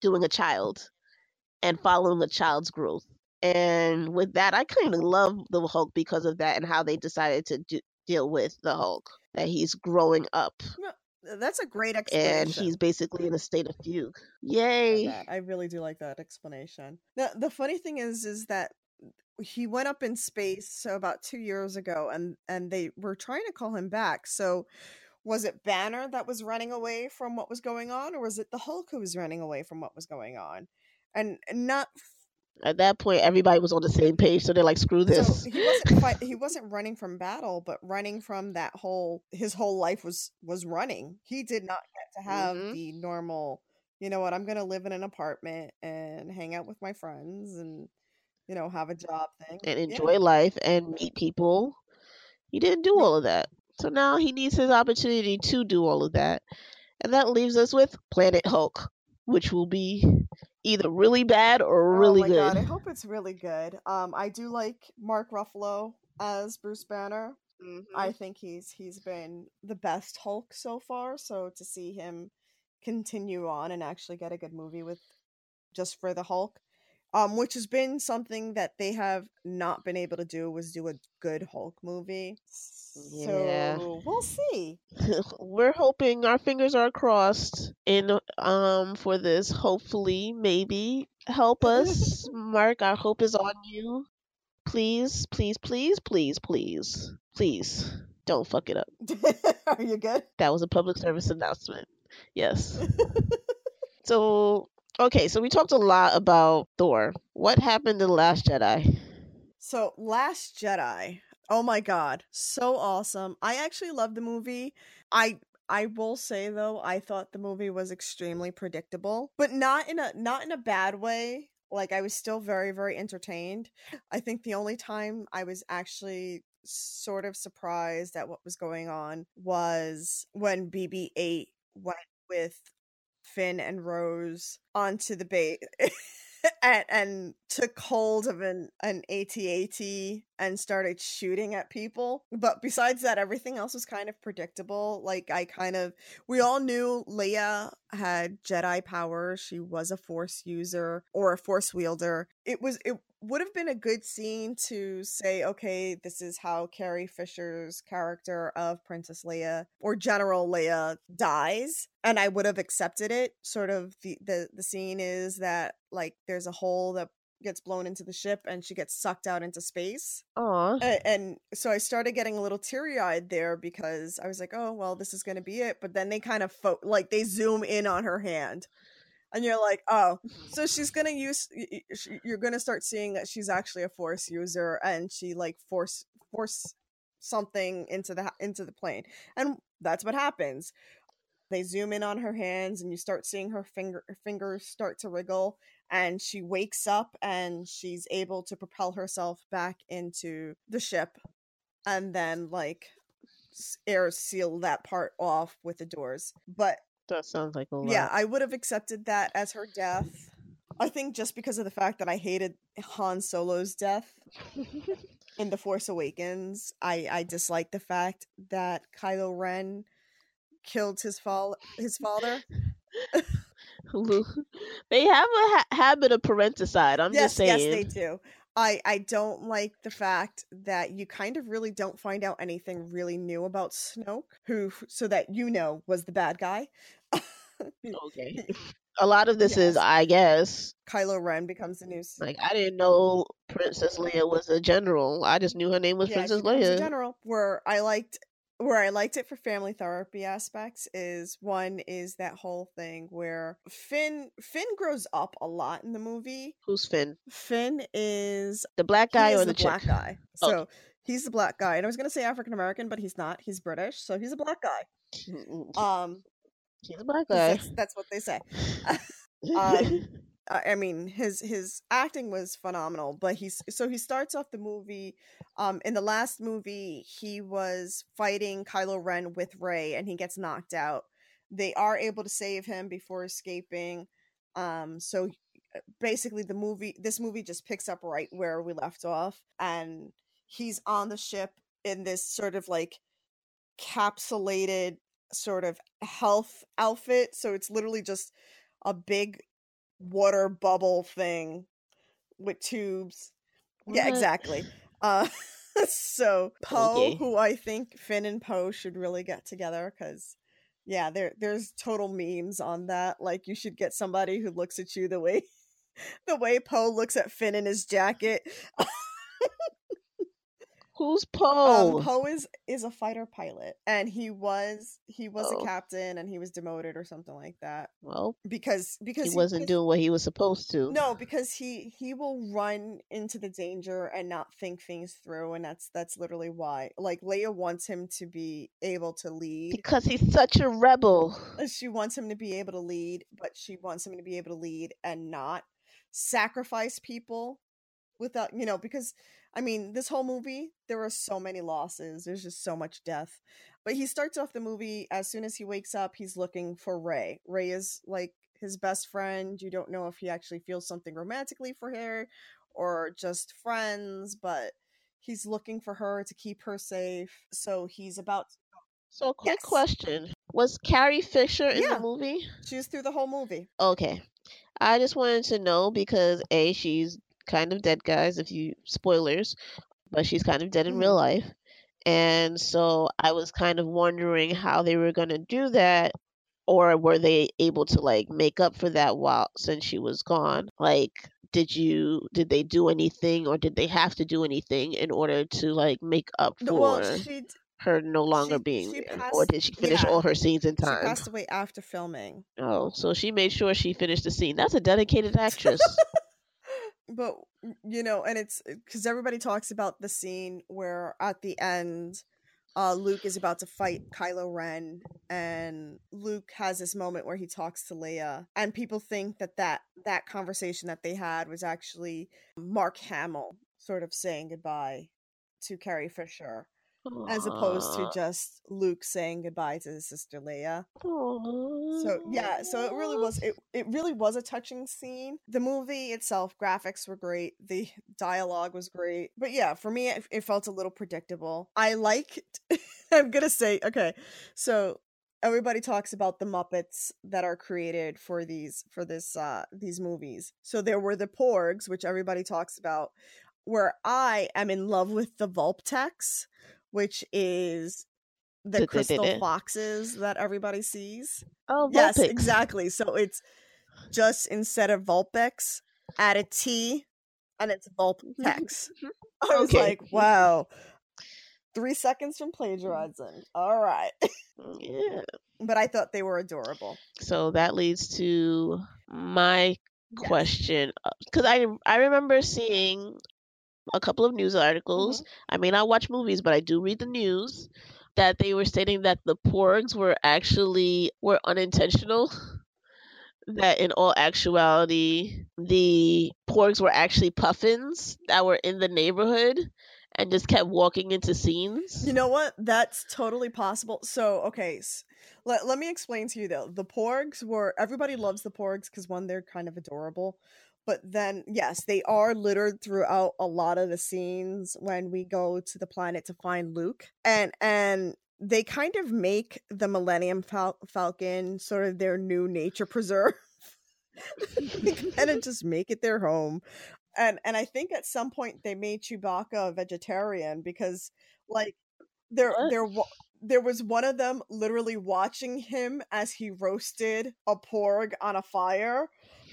Speaker 1: doing a child and following a child's growth. And with that, I kind of love the Hulk because of that and how they decided to do, deal with the Hulk that he's growing up.
Speaker 2: No, that's a great explanation.
Speaker 1: And he's basically in a state of fugue. Yay!
Speaker 2: I really do like that explanation. The the funny thing is, is that he went up in space so about two years ago, and and they were trying to call him back. So was it Banner that was running away from what was going on, or was it the Hulk who was running away from what was going on? And not
Speaker 1: at that point everybody was on the same page so they're like screw this.
Speaker 2: so he wasn't fight, he wasn't running from battle but running from that whole his whole life was was running. He did not get to have mm-hmm. the normal you know what? I'm gonna live in an apartment and hang out with my friends and you know have a job thing.
Speaker 1: And enjoy yeah. life and meet people. He didn't do all of that. So now he needs his opportunity to do all of that. And that leaves us with planet hulk which will be either really bad or really oh good. God,
Speaker 2: I hope it's really good. Um, I do like Mark Ruffalo as Bruce Banner. Mm-hmm. I think he's he's been the best Hulk so far. So to see him continue on and actually get a good movie with just for the Hulk, um, which has been something that they have not been able to do was do a good Hulk movie. Yeah. So we'll see.
Speaker 1: We're hoping our fingers are crossed in um for this. Hopefully, maybe help us, Mark. Our hope is on you. Please, please, please, please, please, please, don't fuck it up.
Speaker 2: are you good?
Speaker 1: That was a public service announcement. Yes. so okay, so we talked a lot about Thor. What happened in the Last Jedi?
Speaker 2: So, Last Jedi Oh my god, so awesome. I actually love the movie. I I will say though, I thought the movie was extremely predictable, but not in a not in a bad way. Like I was still very very entertained. I think the only time I was actually sort of surprised at what was going on was when BB-8 went with Finn and Rose onto the bait and, and took hold of an an AT-AT and started shooting at people. But besides that, everything else was kind of predictable. Like I kind of we all knew Leia had Jedi power. She was a Force user or a Force wielder. It was it would have been a good scene to say, okay, this is how Carrie Fisher's character of Princess Leia or General Leia dies, and I would have accepted it. Sort of the the the scene is that like there's a hole that gets blown into the ship and she gets sucked out into space.
Speaker 1: Aww.
Speaker 2: And, and so I started getting a little teary eyed there because I was like, oh, well, this is going to be it. But then they kind of, fo- like, they zoom in on her hand and you're like, oh, mm-hmm. so she's gonna use. You're gonna start seeing that she's actually a force user, and she like force force something into the into the plane, and that's what happens. They zoom in on her hands, and you start seeing her finger fingers start to wriggle, and she wakes up, and she's able to propel herself back into the ship, and then like air seal that part off with the doors. But
Speaker 1: that sounds like a lot.
Speaker 2: Yeah, I would have accepted that as her death. I think just because of the fact that I hated Han Solo's death in The Force Awakens, I I dislike the fact that Kylo Ren killed his fa- his father.
Speaker 1: they have a ha- habit of parenticide. I'm
Speaker 2: yes,
Speaker 1: just saying.
Speaker 2: Yes, they do. I I don't like the fact that you kind of really don't find out anything really new about Snoke, who so that you know was the bad guy.
Speaker 1: Okay. A lot of this yes. is, I guess,
Speaker 2: Kylo Ren becomes the new.
Speaker 1: Like I didn't know Princess Leia was a general. I just knew her name was yeah, Princess Leia.
Speaker 2: general. Where I liked where I liked it for family therapy aspects is one is that whole thing where Finn Finn grows up a lot in the movie.
Speaker 1: Who's Finn?
Speaker 2: Finn is
Speaker 1: The black guy or the,
Speaker 2: the black guy.
Speaker 1: Okay.
Speaker 2: So he's the black guy. And I was gonna say African American, but he's not. He's British, so he's a black guy. Um
Speaker 1: He's a black guy.
Speaker 2: that's, that's what they say. um, I I mean, his his acting was phenomenal, but he's so he starts off the movie. Um, in the last movie, he was fighting Kylo Ren with Rey, and he gets knocked out. They are able to save him before escaping. Um, so uh, basically, the movie this movie just picks up right where we left off, and he's on the ship in this sort of like capsulated sort of health outfit. So it's literally just a big water bubble thing with tubes. Yeah, exactly. Uh so Poe, who I think Finn and Poe should really get together cuz yeah, there there's total memes on that. Like you should get somebody who looks at you the way the way Poe looks at Finn in his jacket.
Speaker 1: Who's Poe?
Speaker 2: Um, Poe is is a fighter pilot, and he was he was
Speaker 1: Oh.
Speaker 2: a captain, and he was demoted or something like that
Speaker 1: well,
Speaker 2: because because
Speaker 1: he wasn't
Speaker 2: because-
Speaker 1: doing what he was supposed to.
Speaker 2: No, because he he will run into the danger and not think things through, and that's that's literally why. Like Leia wants him to be able to lead.
Speaker 1: Because he's such a rebel.
Speaker 2: Uh, She wants him to be able to lead, but she wants him to be able to lead and not sacrifice people without you know because I mean this whole movie there are so many losses. There's just so much death. But he starts off the movie as soon as he wakes up, he's looking for Rey. Rey is like his best friend. You don't know if he actually feels something romantically for her or just friends, but he's looking for her to keep her safe. So he's about
Speaker 1: So, quick
Speaker 2: Yes.
Speaker 1: question: Was Carrie Fisher in
Speaker 2: Yeah.
Speaker 1: the movie?
Speaker 2: she was through the whole movie.
Speaker 1: Okay, I just wanted to know because a she's kind of dead, guys. If you spoilers, but she's kind of dead in real mm-hmm. life, and so I was kind of wondering how they were gonna do that, or were they able to like make up for that while since she was gone? Like, did you did they do anything, or did they have to do anything in order to like make up for
Speaker 2: well, she
Speaker 1: her no longer
Speaker 2: she-
Speaker 1: being
Speaker 2: she
Speaker 1: there, or did she finish
Speaker 2: yeah,
Speaker 1: all her scenes in
Speaker 2: she
Speaker 1: time?
Speaker 2: passed away after filming.
Speaker 1: Oh, so she made sure she finished the scene. That's a dedicated actress.
Speaker 2: But you know and it's because everybody talks about the scene where at the end uh luke is about to fight kylo ren and luke has this moment where he talks to leia and people think that that that conversation that they had was actually mark hamill sort of saying goodbye to carrie fisher as opposed to just luke saying goodbye to his sister leia
Speaker 1: Aw.
Speaker 2: so yeah, so it really was it it really was a touching scene. The movie itself, graphics were great, the dialogue was great. But yeah, for me it, it felt a little predictable. I liked I'm going to say okay. So everybody talks about the muppets that are created for these for this uh these movies. So there were the porgs, which everybody talks about, where I am in love with the Vulptex, which is the crystal foxes that everybody sees.
Speaker 1: Oh,
Speaker 2: Yes, exactly. So it's just instead of Vulpex, add a T, and it's Vulptex. I was
Speaker 1: Okay.
Speaker 2: like, wow. Three seconds from plagiarizing. All right.
Speaker 1: Mm, yeah.
Speaker 2: but I thought they were adorable.
Speaker 1: So that leads to my question uh, because I I remember seeing a couple of news articles. Mm-hmm. I may not watch movies, but I do read the news that they were stating that the porgs were actually were unintentional. That in all actuality, the porgs were actually puffins that were in the neighborhood and just kept walking into scenes.
Speaker 2: You know what? That's totally possible. So, okay, let, let me explain to you though. The porgs were everybody loves the porgs because one, they're kind of adorable. But then, yes, they are littered throughout a lot of the scenes when we go to the planet to find Luke, and and they kind of make the Millennium Fal- Falcon sort of their new nature preserve. they kind of just make it their home, and and I think at some point they made Chewbacca a vegetarian because, like, there there there was one of them literally watching him as he roasted a porg on a fire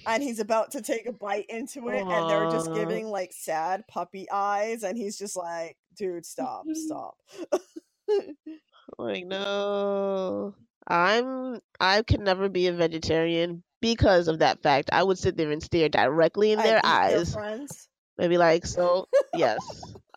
Speaker 2: and he's about to take a bite into it and they're just giving like sad puppy eyes and he's just like dude stop mm-hmm. stop
Speaker 1: Like no. I'm I could never be a vegetarian because of that fact. I would sit there and stare directly in their eyes. Maybe like so yes.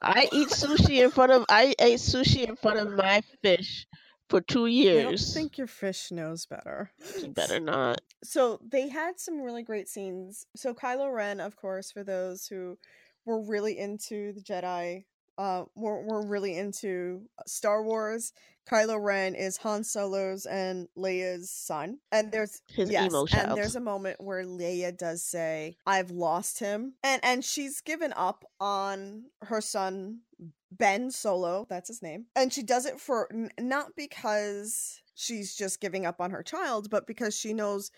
Speaker 1: I eat sushi in front of I ate sushi in front of my fish for two years.
Speaker 2: I think your fish knows better.
Speaker 1: You better not.
Speaker 2: So they had some really great scenes. So Kylo Ren, of course, for those who were really into the Jedi, uh, were, were really into Star Wars. Kylo Ren is Han Solo's and Leia's son, and there's
Speaker 1: His
Speaker 2: yes,
Speaker 1: emo
Speaker 2: and there's a moment where Leia does say, "I've lost him," and and she's given up on her son Ben Solo, that's his name. And she does it for n- not because she's just giving up on her child, but because she knows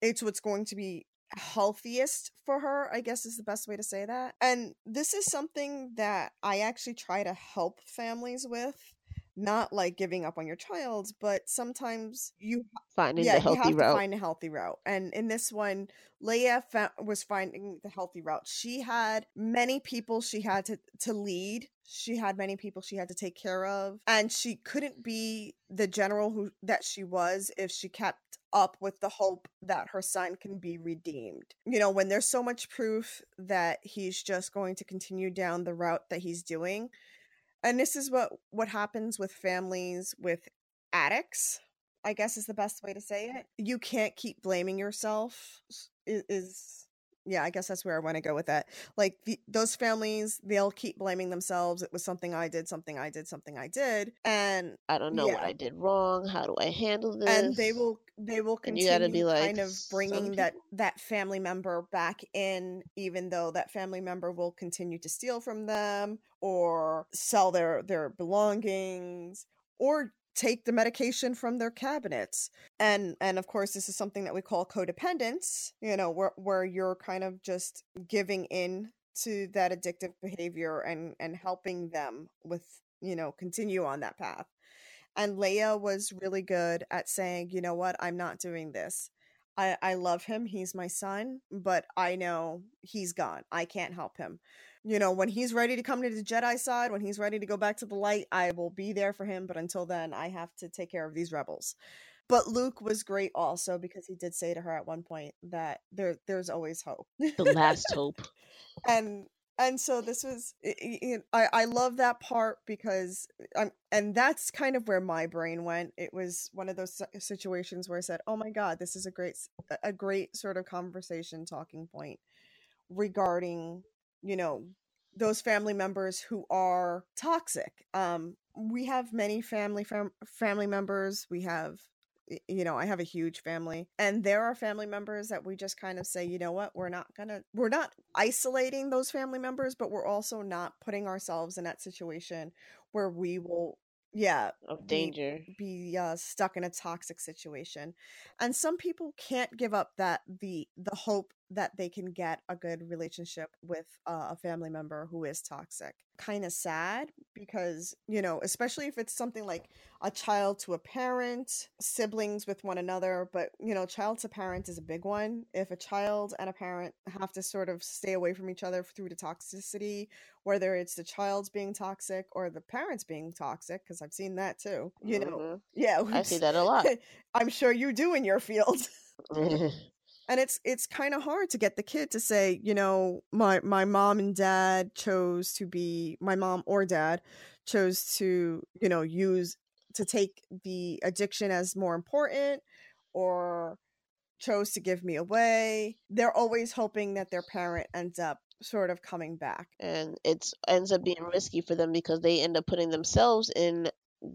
Speaker 2: it's what's going to be healthiest for her, I guess is the best way to say that. And this is something that I actually try to help families with. Not like giving up on your child, but sometimes you
Speaker 1: Finding
Speaker 2: yeah,
Speaker 1: the
Speaker 2: you
Speaker 1: healthy
Speaker 2: have to find a healthy route. And in this one, Leia fa- was finding the healthy route. She had many people she had to to lead. She had many people she had to take care of, and she couldn't be the general who that she was if she kept up with the hope that her son can be redeemed. You know, when there's so much proof that he's just going to continue down the route that he's doing. And this is what what happens with families with addicts I guess is the best way to say it. You can't keep blaming yourself. Is, is yeah, I guess that's where I want to go with that. Like the, those families, they'll keep blaming themselves. It was something I did, something I did, something I did, and
Speaker 1: I don't know what. I did wrong. How do I handle this?
Speaker 2: and they will they will
Speaker 1: And you
Speaker 2: continue
Speaker 1: gotta be like,
Speaker 2: kind of bringing that that family member back in even though that family member will continue to steal from them or sell their their belongings or take the medication from their cabinets. And and of course this is something that we call codependence you know where where you're kind of just giving in to that addictive behavior and and helping them with you know continue on that path and Leia was really good at saying, you know what, I'm not doing this. I, I love him. He's my son, but I know he's gone. I can't help him. You know, when he's ready to come to the Jedi side, when he's ready to go back to the light, I will be there for him. But until then, I have to take care of these rebels. But Luke was great also because he did say to her at one point that there there's always hope.
Speaker 1: the last hope.
Speaker 2: and and so this was i- love that part because i'm and that's kind of where my brain went. It was one of those situations where i said oh my god this is a great a great sort of conversation talking point regarding you know those family members who are toxic. Um we have many family fam- family members. We have you know i have a huge family and there are family members that we just kind of say you know what we're not gonna we're not isolating those family members but we're also not putting ourselves in that situation where we will yeah
Speaker 1: Of
Speaker 2: be-
Speaker 1: danger.
Speaker 2: be uh, stuck in a toxic situation and some people can't give up that the the hope that they can get a good relationship with uh, a family member who is toxic kind of sad because you know especially if it's something like a child to a parent siblings with one another but you know child to parent is a big one if a child and a parent have to sort of stay away from each other through the toxicity whether it's the child's being toxic or the parents being toxic because i've seen that too you know
Speaker 1: Mhm.
Speaker 2: yeah
Speaker 1: I see that a lot.
Speaker 2: i'm sure you do in your field and it's it's kind of hard to get the kid to say you know my my mom and dad chose to be my mom or dad chose to you know use to take the addiction as more important or chose to give me away. They're always hoping that their parent ends up sort of coming back.
Speaker 1: And it ends up being risky for them because they end up putting themselves in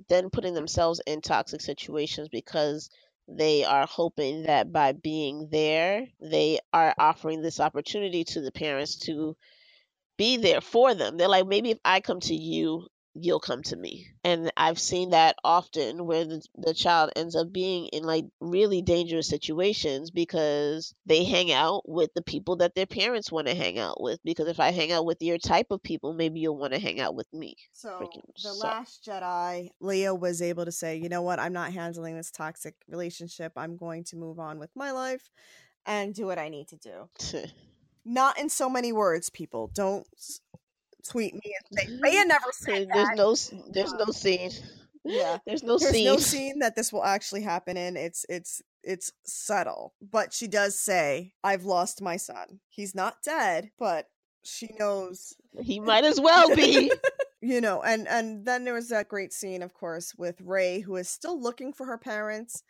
Speaker 1: then putting themselves in toxic situations because they are hoping that by being there they are offering this opportunity to the parents to be there for them. They're like maybe if i come to you you'll come to me and i've seen that often where the, the child ends up being in like really dangerous situations because they hang out with the people that their parents want to hang out with because if i hang out with your type of people maybe you'll want to hang out with me
Speaker 2: So
Speaker 1: freaking
Speaker 2: the
Speaker 1: suck.
Speaker 2: last Jedi, Leia was able to say, you know what, I'm not handling this toxic relationship. I'm going to move on with my life and do what I need to do. Not in so many words, people. Don't tweet me and say Leia mm-hmm. never said
Speaker 1: there's
Speaker 2: that.
Speaker 1: no there's um, no scene
Speaker 2: Yeah.
Speaker 1: There's no
Speaker 2: There's
Speaker 1: scene.
Speaker 2: no scene that this will actually happen in. It's it's it's subtle. But she does say, I've lost my son. He's not dead, but she knows
Speaker 1: He might as well be.
Speaker 2: you know and and then there was that great scene of course with rey who is still looking for her parents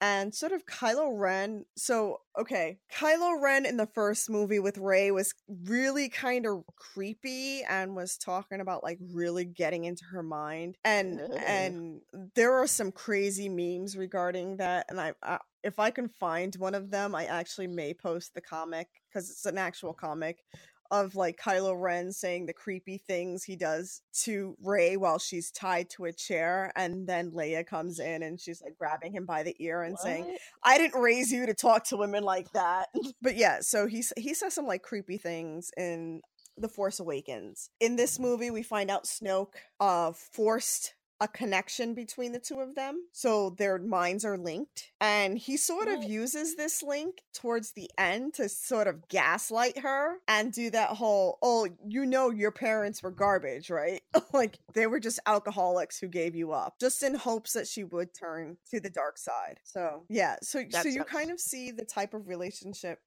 Speaker 2: and sort of Kylo Ren. So, okay, Kylo Ren in the first movie with Rey was really kind of creepy and was talking about like really getting into her mind. And and there are some crazy memes regarding that and I, I if I can find one of them, I actually may post the comic cuz it's an actual comic of like Kylo Ren saying the creepy things he does to Rey while she's tied to a chair, and then Leia comes in and she's like grabbing him by the ear and saying, "I didn't raise you to talk to women like that." but yeah, so he he says some like creepy things in The Force Awakens. In this movie, we find out Snoke uh forced a connection between the two of them so their minds are linked and he sort of
Speaker 1: mm.
Speaker 2: uses this link towards the end to sort of gaslight her and do that whole oh you know your parents were garbage right? Like they were just alcoholics who gave you up just in hopes that she would turn to the dark side so yeah so so you kind of see the type of relationship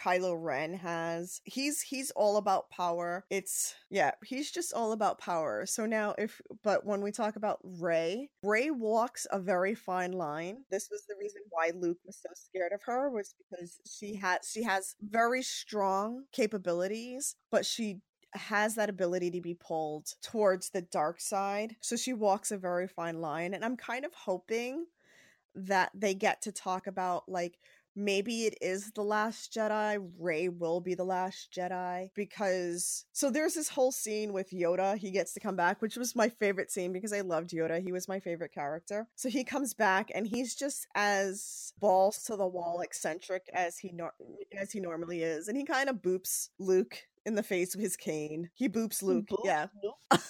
Speaker 2: Kylo Ren has. He's he's all about power. It's yeah, he's just all about power. So now if but when we talk about Rey, Rey walks a very fine line. This was the reason why Luke was so scared of her was because she had she has very strong capabilities, but she has that ability to be pulled towards the dark side. So she walks a very fine line and I'm kind of hoping that they get to talk about like maybe it is the last jedi rey will be the last jedi because so there's this whole scene with yoda he gets to come back which was my favorite scene because i loved yoda he was my favorite character so he comes back and he's just as balls to the wall eccentric as he nor- as he normally is and he kind of boops luke in the face with his cane he boops luke
Speaker 1: Boop?
Speaker 2: yeah
Speaker 1: Nope.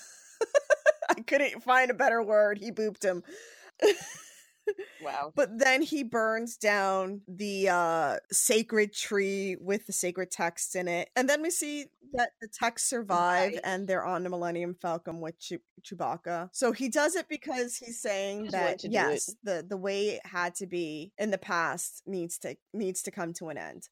Speaker 2: i couldn't find a better word he booped him
Speaker 1: Wow.
Speaker 2: but then he burns down the uh sacred tree with the sacred text in it and then we see that the texts survive
Speaker 1: Right.
Speaker 2: and they're on the millennium falcon with Chew- chewbacca so he does it because he's saying
Speaker 1: wanted
Speaker 2: that
Speaker 1: to do it.
Speaker 2: yes the the way it had to be in the past needs to needs to come to an end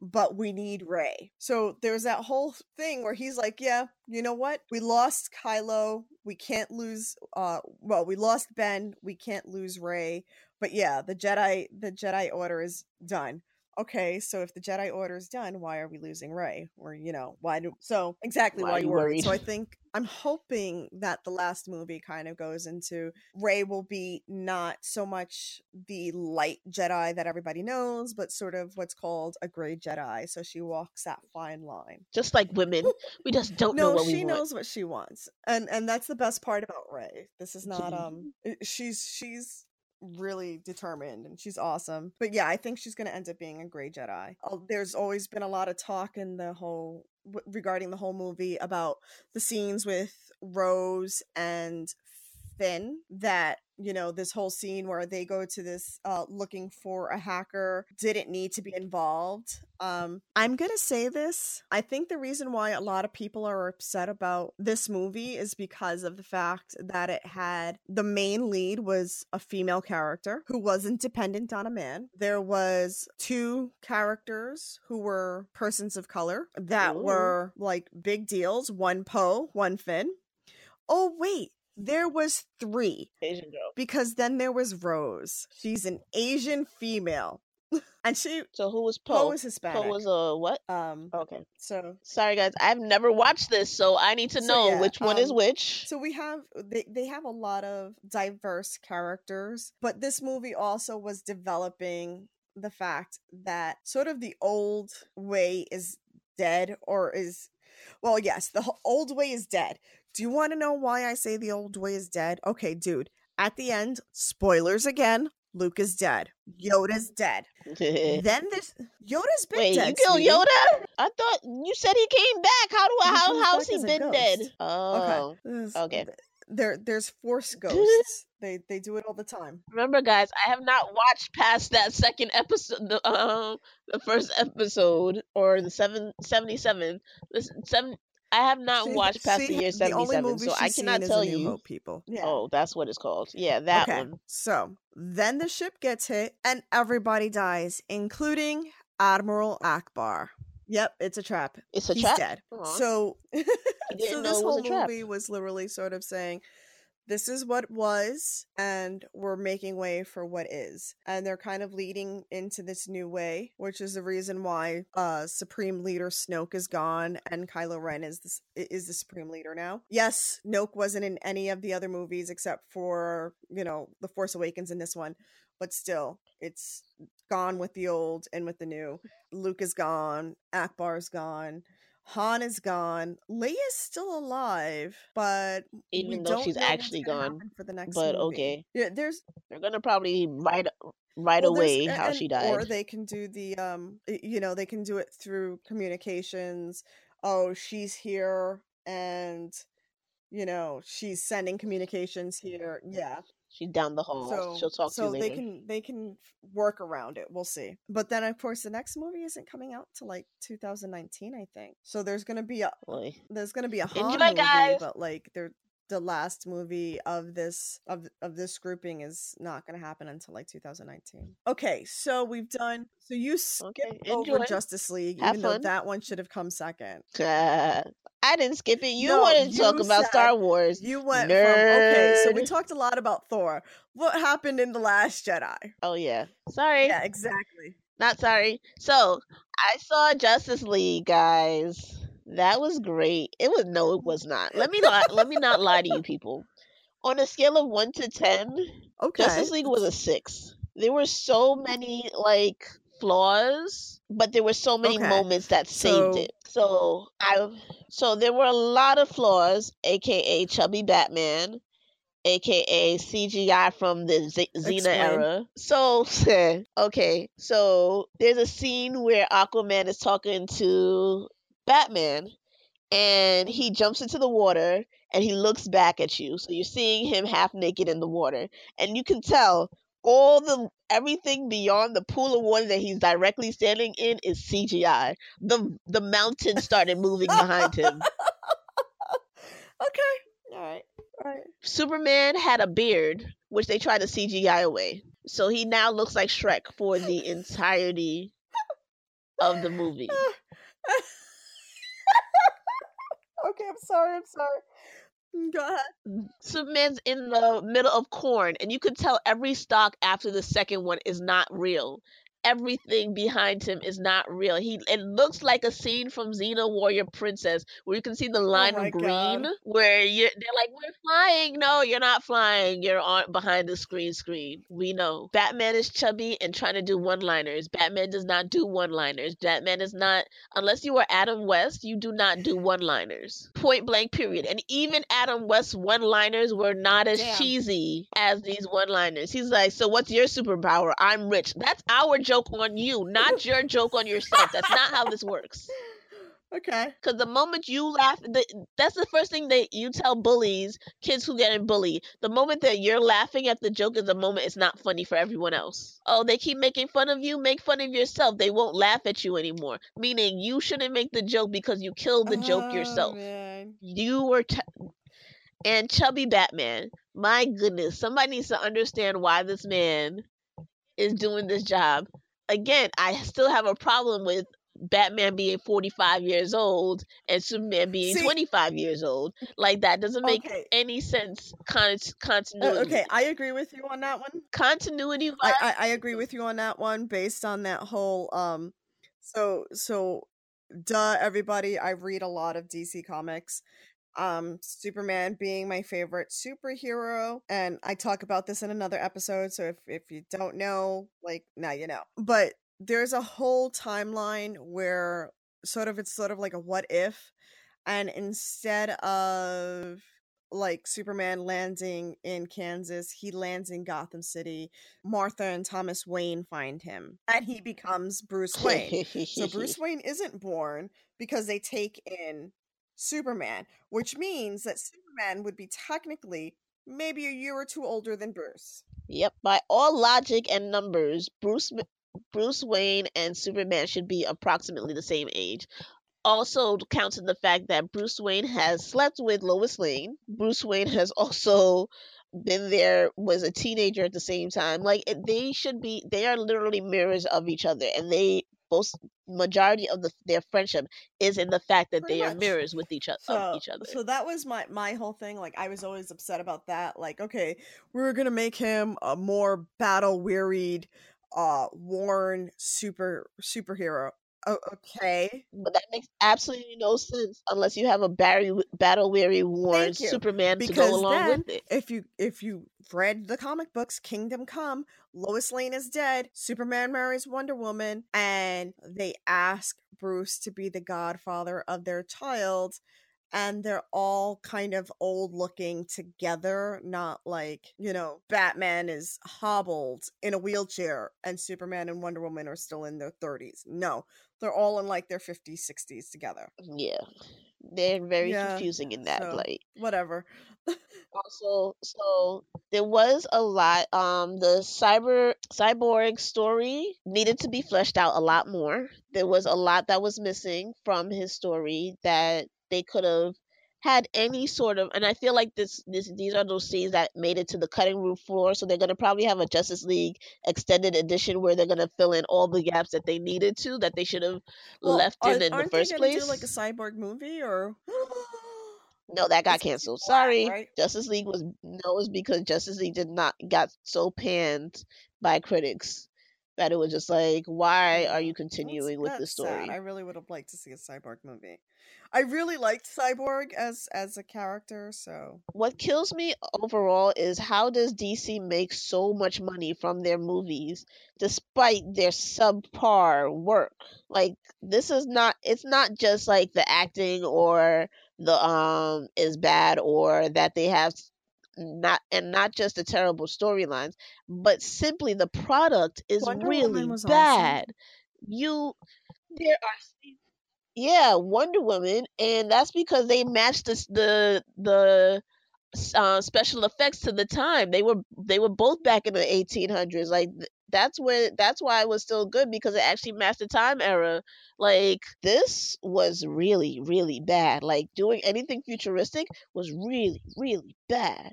Speaker 2: but we need Rey. So there's that whole thing where he's like, yeah, you know what? We lost Kylo. We can't lose uh well, we lost Ben. We can't lose Rey. But yeah, the Jedi the Jedi order is done. Okay, so if the Jedi order is done, why are we losing Rey? Or you know, why do so exactly
Speaker 1: Why
Speaker 2: why,
Speaker 1: are
Speaker 2: you
Speaker 1: you
Speaker 2: worried? So I think I'm hoping that the last movie kind of goes into Rey will be not so much the light Jedi that everybody knows, but sort of what's called a gray Jedi. So she walks that fine line.
Speaker 1: Just like women, we just don't know
Speaker 2: no, she
Speaker 1: we want.
Speaker 2: knows what she wants, and and that's the best part about Rey. This is not um, she's she's really determined and she's awesome. But yeah, I think she's gonna end up being a gray Jedi. There's always been a lot of talk in the whole regarding the whole movie about the scenes with Rose and Finn that you know this whole scene where they go to this uh looking for a hacker didn't need to be involved um i'm gonna say this i think the reason why a lot of people are upset about this movie is because of the fact that it had the main lead was a female character who wasn't dependent on a man there was two characters who were persons of color that
Speaker 1: Ooh.
Speaker 2: were like big deals one poe one finn oh wait there was three
Speaker 1: Asian girl.
Speaker 2: because then there was Rose. She's an Asian female, and she
Speaker 1: So who was
Speaker 2: Poe
Speaker 1: Poe?
Speaker 2: is Hispanic.
Speaker 1: Poe was a what?
Speaker 2: um,
Speaker 1: Okay.
Speaker 2: so
Speaker 1: Sorry guys, I've never watched this, so I need to
Speaker 2: So,
Speaker 1: know
Speaker 2: yeah,
Speaker 1: which one is
Speaker 2: um,
Speaker 1: which.
Speaker 2: so we have they they have a lot of diverse characters, but this movie also was developing the fact that sort of the old way is dead or is well yes the old way is dead do you want to know why i say the old way is dead okay dude at the end spoilers again luke is dead yoda's dead then this yoda's been
Speaker 1: Wait,
Speaker 2: dead
Speaker 1: you killed
Speaker 2: sweetie.
Speaker 1: Yoda? I thought you said he came back. How do I? How how's he been dead? Oh,
Speaker 2: There's-
Speaker 1: okay.
Speaker 2: There, there's force ghosts. they they do it all the time.
Speaker 1: remember, guys, I have not watched past that second episode, the um, the first episode or the seven seventy seven. Listen, seven. I have not
Speaker 2: See-
Speaker 1: watched past
Speaker 2: see,
Speaker 1: the year 77, so I cannot tell you.
Speaker 2: Hope, people. Yeah.
Speaker 1: Oh, that's what it's called. Yeah, that
Speaker 2: okay.
Speaker 1: one.
Speaker 2: So then the ship gets hit and everybody dies, including Admiral Ackbar. Yep, it's a trap.
Speaker 1: It's a
Speaker 2: He's
Speaker 1: trap.
Speaker 2: dead.
Speaker 1: Aw.
Speaker 2: So, so this whole movie was literally sort of saying, "This is what was, and we're making way for what is." And they're kind of leading into this new way, which is the reason why uh, Supreme Leader Snoke is gone and Kylo Ren is this is the Supreme Leader now. Yes, Snoke wasn't in any of the other movies except for you know the Force Awakens in this one, but still, it's gone with the old and with the new. Luke is gone. Ackbar's gone. Han is gone. Leia's still alive, but
Speaker 1: Even though she's actually gone.
Speaker 2: for the next
Speaker 1: But
Speaker 2: movie.
Speaker 1: okay.
Speaker 2: Yeah, there's
Speaker 1: They're gonna probably right right
Speaker 2: well,
Speaker 1: away how
Speaker 2: and-
Speaker 1: she
Speaker 2: Or they can do the um, you know, they can do it through communications. Oh, she's here, and you know, she's sending communications here. Yeah.
Speaker 1: She's down the hall.
Speaker 2: so
Speaker 1: She'll talk
Speaker 2: so
Speaker 1: to you
Speaker 2: they can they can work around it we'll see. But then of course the next movie isn't coming out till like 2019 i think. So there's gonna be a
Speaker 1: Boy.
Speaker 2: there's gonna be a Han
Speaker 1: Enjoy,
Speaker 2: movie
Speaker 1: guys.
Speaker 2: but like they're the last movie of this of of this grouping is not gonna happen until like 2019 okay so we've done so you skipped
Speaker 1: Okay,
Speaker 2: over justice league
Speaker 1: Have
Speaker 2: even though that one should have come second.
Speaker 1: Uh, I didn't skip it. You
Speaker 2: No,
Speaker 1: wanted to talk about Star Wars.
Speaker 2: you went from okay so we talked a lot about thor what happened in the last jedi
Speaker 1: Oh yeah. Sorry.
Speaker 2: yeah exactly
Speaker 1: Not sorry. So I saw Justice League, guys. That was great. It was no, it was not. Let me not let me not lie to you people. On a scale of one to ten,
Speaker 2: okay
Speaker 1: Justice League was a six. There were so many like flaws, but there were so many
Speaker 2: Okay.
Speaker 1: moments that saved
Speaker 2: So-
Speaker 1: it. So I so there were a lot of flaws, aka chubby Batman, aka CGI from the Z- Xena era. So okay, so there's a scene where Aquaman is talking to Batman and he jumps into the water and he looks back at you. So you're seeing him half naked in the water. And you can tell all the everything beyond the pool of water that he's directly standing in is CGI. The the mountain started moving behind him.
Speaker 2: okay all right all right
Speaker 1: Superman had a beard, which they tried to CGI away. So he now looks like Shrek for the entirety of the movie.
Speaker 2: okay i'm sorry i'm sorry Mm, go ahead
Speaker 1: Superman's in the middle of corn, and you could tell every stock after the second one is not real. Everything behind him is not real. He it looks like a scene from Xena Warrior Princess, where you can see the oh line
Speaker 2: Oh
Speaker 1: of green,
Speaker 2: God.
Speaker 1: where you they're like, "We're flying." No, you're not flying. You're on behind the screen. Screen. We know. Batman is chubby and trying to do one-liners. Batman does not do one-liners. Batman is not unless you are Adam West, you do not do one-liners. Point blank. Period. And even Adam West's one-liners were not as
Speaker 2: Damn.
Speaker 1: cheesy as these one-liners. He's like, "So what's your superpower? I'm rich." That's our joke on you, not your joke on yourself. That's not how this works.
Speaker 2: okay
Speaker 1: Because the moment you laugh, the, that's the first thing that you tell bullies, kids who get in bullied. The moment that you're laughing at the joke is the moment it's not funny for everyone else. Oh, they keep making fun of you, make fun of yourself. They won't laugh at you anymore. Meaning you shouldn't make the joke because you killed the joke
Speaker 2: Oh,
Speaker 1: yourself.
Speaker 2: man.
Speaker 1: You were. T- and Chubby Batman, my goodness, somebody needs to understand why this man is doing this job. Again, I still have a problem with Batman being 45 years old and Superman being
Speaker 2: See-
Speaker 1: 25 years old. Like that doesn't make
Speaker 2: Okay.
Speaker 1: any sense. Con-
Speaker 2: Uh,
Speaker 1: continuity.
Speaker 2: okay i agree with you on that one
Speaker 1: Continuity.
Speaker 2: I, I i agree with you on that one based on that whole um so so duh everybody i read a lot of dc comics um superman being my favorite superhero and i talk about this in another episode so if if you don't know like now you know. But there's a whole timeline where sort of it's sort of like a what if and instead of like superman landing in kansas he lands in gotham city martha and thomas wayne find him and he becomes bruce wayne. So Bruce Wayne isn't born because they take in Superman, which means that Superman would be technically maybe a year or two older than Bruce.
Speaker 1: Yep, by all logic and numbers, Bruce Bruce Wayne and Superman should be approximately the same age. also counts in the fact that Bruce Wayne has slept with Lois Lane. Bruce Wayne has also been there was a teenager at the same time like they should be they are literally mirrors of each other and they both majority of the, their friendship is in the fact that
Speaker 2: Pretty
Speaker 1: they
Speaker 2: much.
Speaker 1: are mirrors with each other
Speaker 2: so,
Speaker 1: each other
Speaker 2: so that was my my whole thing like i was always upset about that like okay we're gonna make him a more battle wearied uh worn super superhero oh, okay
Speaker 1: but that makes absolutely no sense unless you have a Barry battle weary worn. Superman to go along
Speaker 2: then-
Speaker 1: with it.
Speaker 2: if you if you read the comic books kingdom come lois lane is dead superman marries wonder woman and they ask bruce to be the godfather of their child and they're all kind of old looking together not like you know batman is hobbled in a wheelchair and superman and wonder woman are still in their 30s no they're all in like their 50s 60s together.
Speaker 1: Yeah, they're very
Speaker 2: Yeah,
Speaker 1: confusing in that
Speaker 2: so-
Speaker 1: light.
Speaker 2: whatever.
Speaker 1: Also so there was a lot um the cyber cyborg story needed to be fleshed out a lot more. There was a lot that was missing from his story that they could have had any sort of and i feel like this this these are those scenes that made it to the cutting room floor so they're going to probably have a justice league extended edition where they're going to fill in all the gaps that they needed to that they should have left
Speaker 2: are-
Speaker 1: in in the first place
Speaker 2: do like a cyborg movie or
Speaker 1: No, that got canceled. Sorry.
Speaker 2: right?
Speaker 1: Justice League was no, it's because Justice League did not got so panned by critics that it was just like, why are you
Speaker 2: That's-
Speaker 1: continuing with the
Speaker 2: that's sad.
Speaker 1: story?
Speaker 2: I really would have liked to see a cyborg movie. I really liked Cyborg as as a character, so
Speaker 1: What kills me overall is how does DC make so much money from their movies despite their subpar work? Like this is not it's not just like the acting or the um is bad or that they have not and not just the terrible storylines, but simply the product is
Speaker 2: Wonder
Speaker 1: really
Speaker 2: was awesome.
Speaker 1: bad. You there are yeah, Wonder Woman, and that's because they matched the the the uh, special effects to the time. They were they were both back in the 1800s. Like th- that's where that's why it was still good because it actually matched the time era. Like this was really really bad. Like doing anything futuristic was really really bad.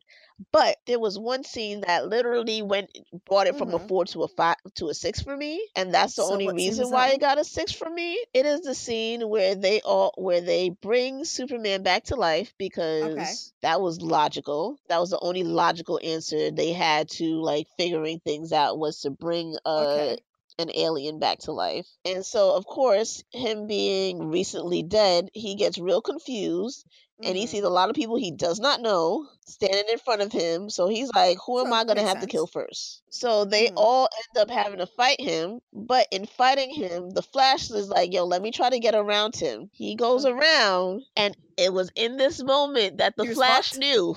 Speaker 1: But there was one scene that literally went brought it from a
Speaker 2: Mhm.
Speaker 1: four to a five to a six for me, and that's the
Speaker 2: So
Speaker 1: only reason
Speaker 2: was that
Speaker 1: why it got a six for me. It is the scene where they all where they bring Superman back to life because that was logical. That was the only logical answer they had to like figuring things out was to bring uh
Speaker 2: Okay.
Speaker 1: an alien back to life. And so of course, him being recently dead, he gets real confused and he
Speaker 2: Mhm.
Speaker 1: sees a lot of people he does not know standing in front of him. So he's like, "Who am
Speaker 2: So,
Speaker 1: I gonna
Speaker 2: makes
Speaker 1: have to kill
Speaker 2: sense.
Speaker 1: first? So they
Speaker 2: Mhm.
Speaker 1: all end up having to fight him. But in fighting him, the Flash is like, "Yo, let me try to get around him." He goes
Speaker 2: Okay.
Speaker 1: around, and it was in this moment that the Flash
Speaker 2: fucked?
Speaker 1: knew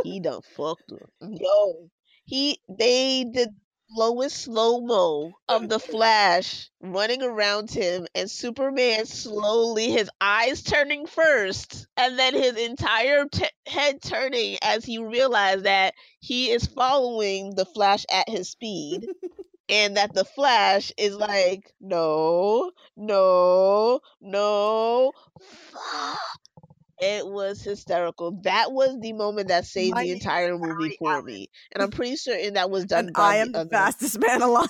Speaker 1: he done fucked up. Yo, he they did lowest slow mo of the Flash running around him, and Superman slowly, his eyes turning first, and then his entire t- head turning as he realized that he is following the Flash at his speed. And that the Flash is like, no, no, no, fuck. It was hysterical. That was the moment that saved
Speaker 2: My
Speaker 1: the entire movie for
Speaker 2: Allen.
Speaker 1: me, and I'm pretty certain that was done
Speaker 2: and
Speaker 1: by
Speaker 2: I am the
Speaker 1: other
Speaker 2: fastest man alive.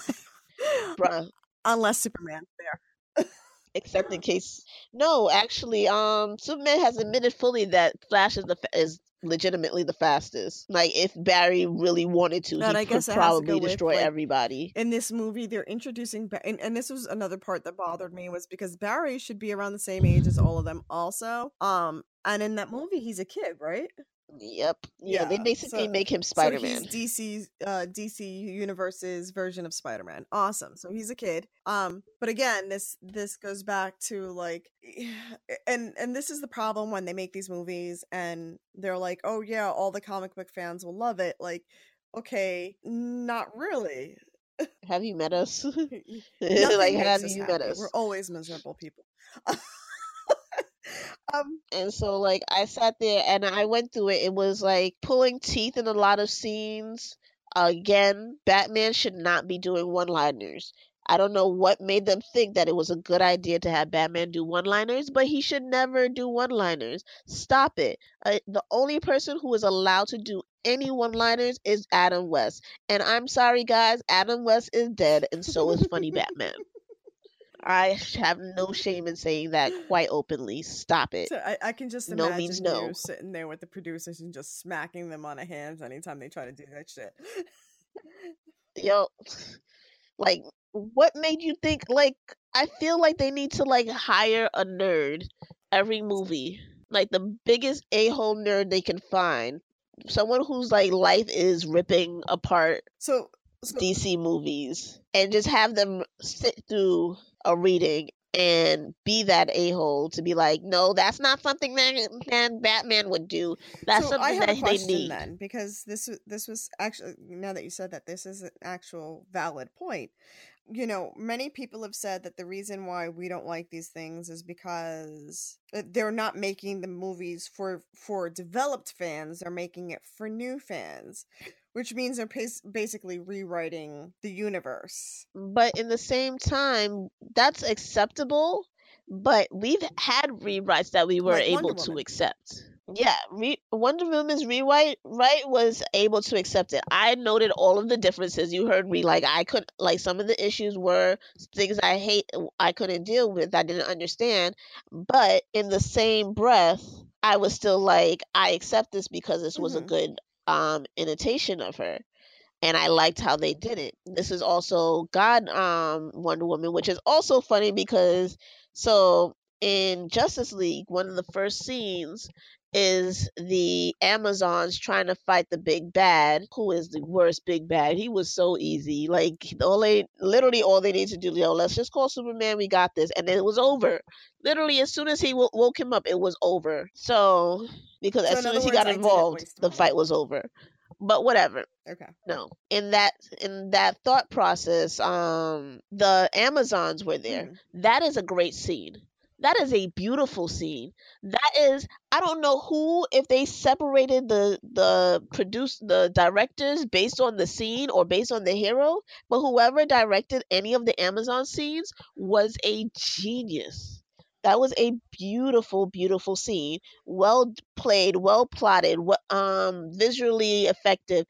Speaker 1: bruh.
Speaker 2: Unless Superman's there.
Speaker 1: Except in case, no, actually, um, Superman has admitted fully that Flash is the fa- is legitimately the fastest. Like, if Barry really wanted to,
Speaker 2: And
Speaker 1: he
Speaker 2: I
Speaker 1: could probably
Speaker 2: go with,
Speaker 1: destroy
Speaker 2: like,
Speaker 1: everybody.
Speaker 2: In this movie, they're introducing, Ba- and, and this was another part that bothered me was because Barry should be around the same age as all of them, also. Um, and in that movie, he's a kid, right?
Speaker 1: Yep. Yeah, they basically
Speaker 2: so-
Speaker 1: make him Spider Man.
Speaker 2: So DC's uh DC Universe's version of Spider-Man. Awesome. So he's a kid. Um but again, this this goes back to like and and this is the problem when they make these movies and they're like, "Oh yeah, all the comic book fans will love it." Like, okay, not really.
Speaker 1: Have you met us? Like, have you
Speaker 2: happy.
Speaker 1: met us?
Speaker 2: We're always miserable people. um
Speaker 1: And so, like, I sat there and I went through it. It was like pulling teeth in a lot of scenes. Again, Batman should not be doing one liners. I don't know what made them think that it was a good idea to have Batman do one liners, but he should never do one liners. Stop it. Uh, the only person who is allowed to do any one liners is Adam West. And I'm sorry, guys, Adam West is dead, and so is Funny Batman. I have no shame in saying that quite openly. Stop it.
Speaker 2: So I, I can just
Speaker 1: No
Speaker 2: imagine
Speaker 1: means no.
Speaker 2: you sitting there with the producers and just smacking them on the hands anytime they try to do that shit.
Speaker 1: Yo, like, what made you think, like, I feel like they need to, like, hire a nerd every movie. Like, the biggest a hole nerd they can find. Someone whose, like, life is ripping apart
Speaker 2: so
Speaker 1: DC movies and just have them sit through a reading and be that a hole to be like, no, that's not something that man Batman would do. That's
Speaker 2: so I
Speaker 1: something
Speaker 2: have
Speaker 1: that
Speaker 2: a
Speaker 1: they need.
Speaker 2: then because this this was actually now that you said that this is an actual valid point. You know, many people have said that the reason why we don't like these things is because uh, they're not making the movies for for developed fans; they're making it for new fans, which means they're bas- basically rewriting the universe.
Speaker 1: But in the same time, that's acceptable. But we've had rewrites that we were
Speaker 2: Like
Speaker 1: able to accept. Yeah, re- Wonder Woman's rewrite right was able to accept it. I noted all of the differences. You heard me like I could like some of the issues were things I hate I couldn't deal with. I didn't understand. But in the same breath, I was still like I accept this because this was a
Speaker 2: Mhm.
Speaker 1: good um imitation of her and I liked how they did it. This is also God um Wonder Woman, which is also funny because so in Justice League, one of the first scenes is the Amazons trying to fight the big bad, who is the worst big bad. He was so easy. Like all they literally all they need to do, yo, let's just call Superman, we got this, and then it was over. Literally as soon as he wo- woke him up, it was over. So because
Speaker 2: So
Speaker 1: as soon as he
Speaker 2: words,
Speaker 1: got involved, the fight was over. But whatever
Speaker 2: Okay.
Speaker 1: no in that in that thought process um the amazons were there
Speaker 2: Mhm.
Speaker 1: that is a great scene that is a beautiful scene. That is i don't know who if they separated the the produce the directors based on the scene or based on the hero but whoever directed any of the amazon scenes was a genius. That was a beautiful beautiful scene. Well played well plotted um visually effective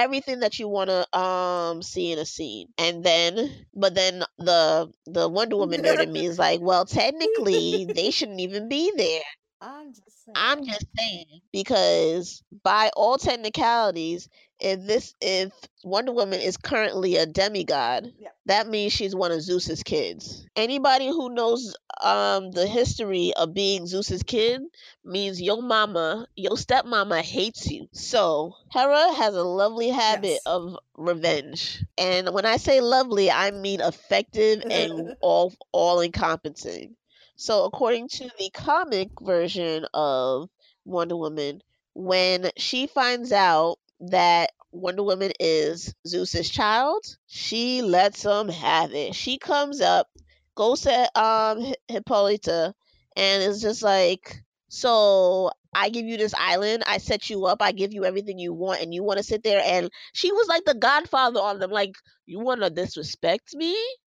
Speaker 1: everything that you want to um see in a scene and then but then the the wonder woman nerd in me is like well technically they shouldn't even be there
Speaker 2: I'm just saying.
Speaker 1: i'm just saying because by all technicalities if this if wonder woman is currently a demigod that means she's one of zeus's kids. Anybody who knows um the history of being zeus's kid means your mama your stepmama hates you. So hera has a lovely habit
Speaker 2: Yes.
Speaker 1: of revenge. And when i say lovely i mean effective and all all encompassing so according to the comic version of wonder woman when she finds out that Wonder Woman is Zeus's child, she lets him have it. She comes up, goes to um Hippolyta, and is just like, "So I give you this island, I set you up, I give you everything you want, and you want to sit there." And she was like the godfather on them. Like, you want to disrespect me?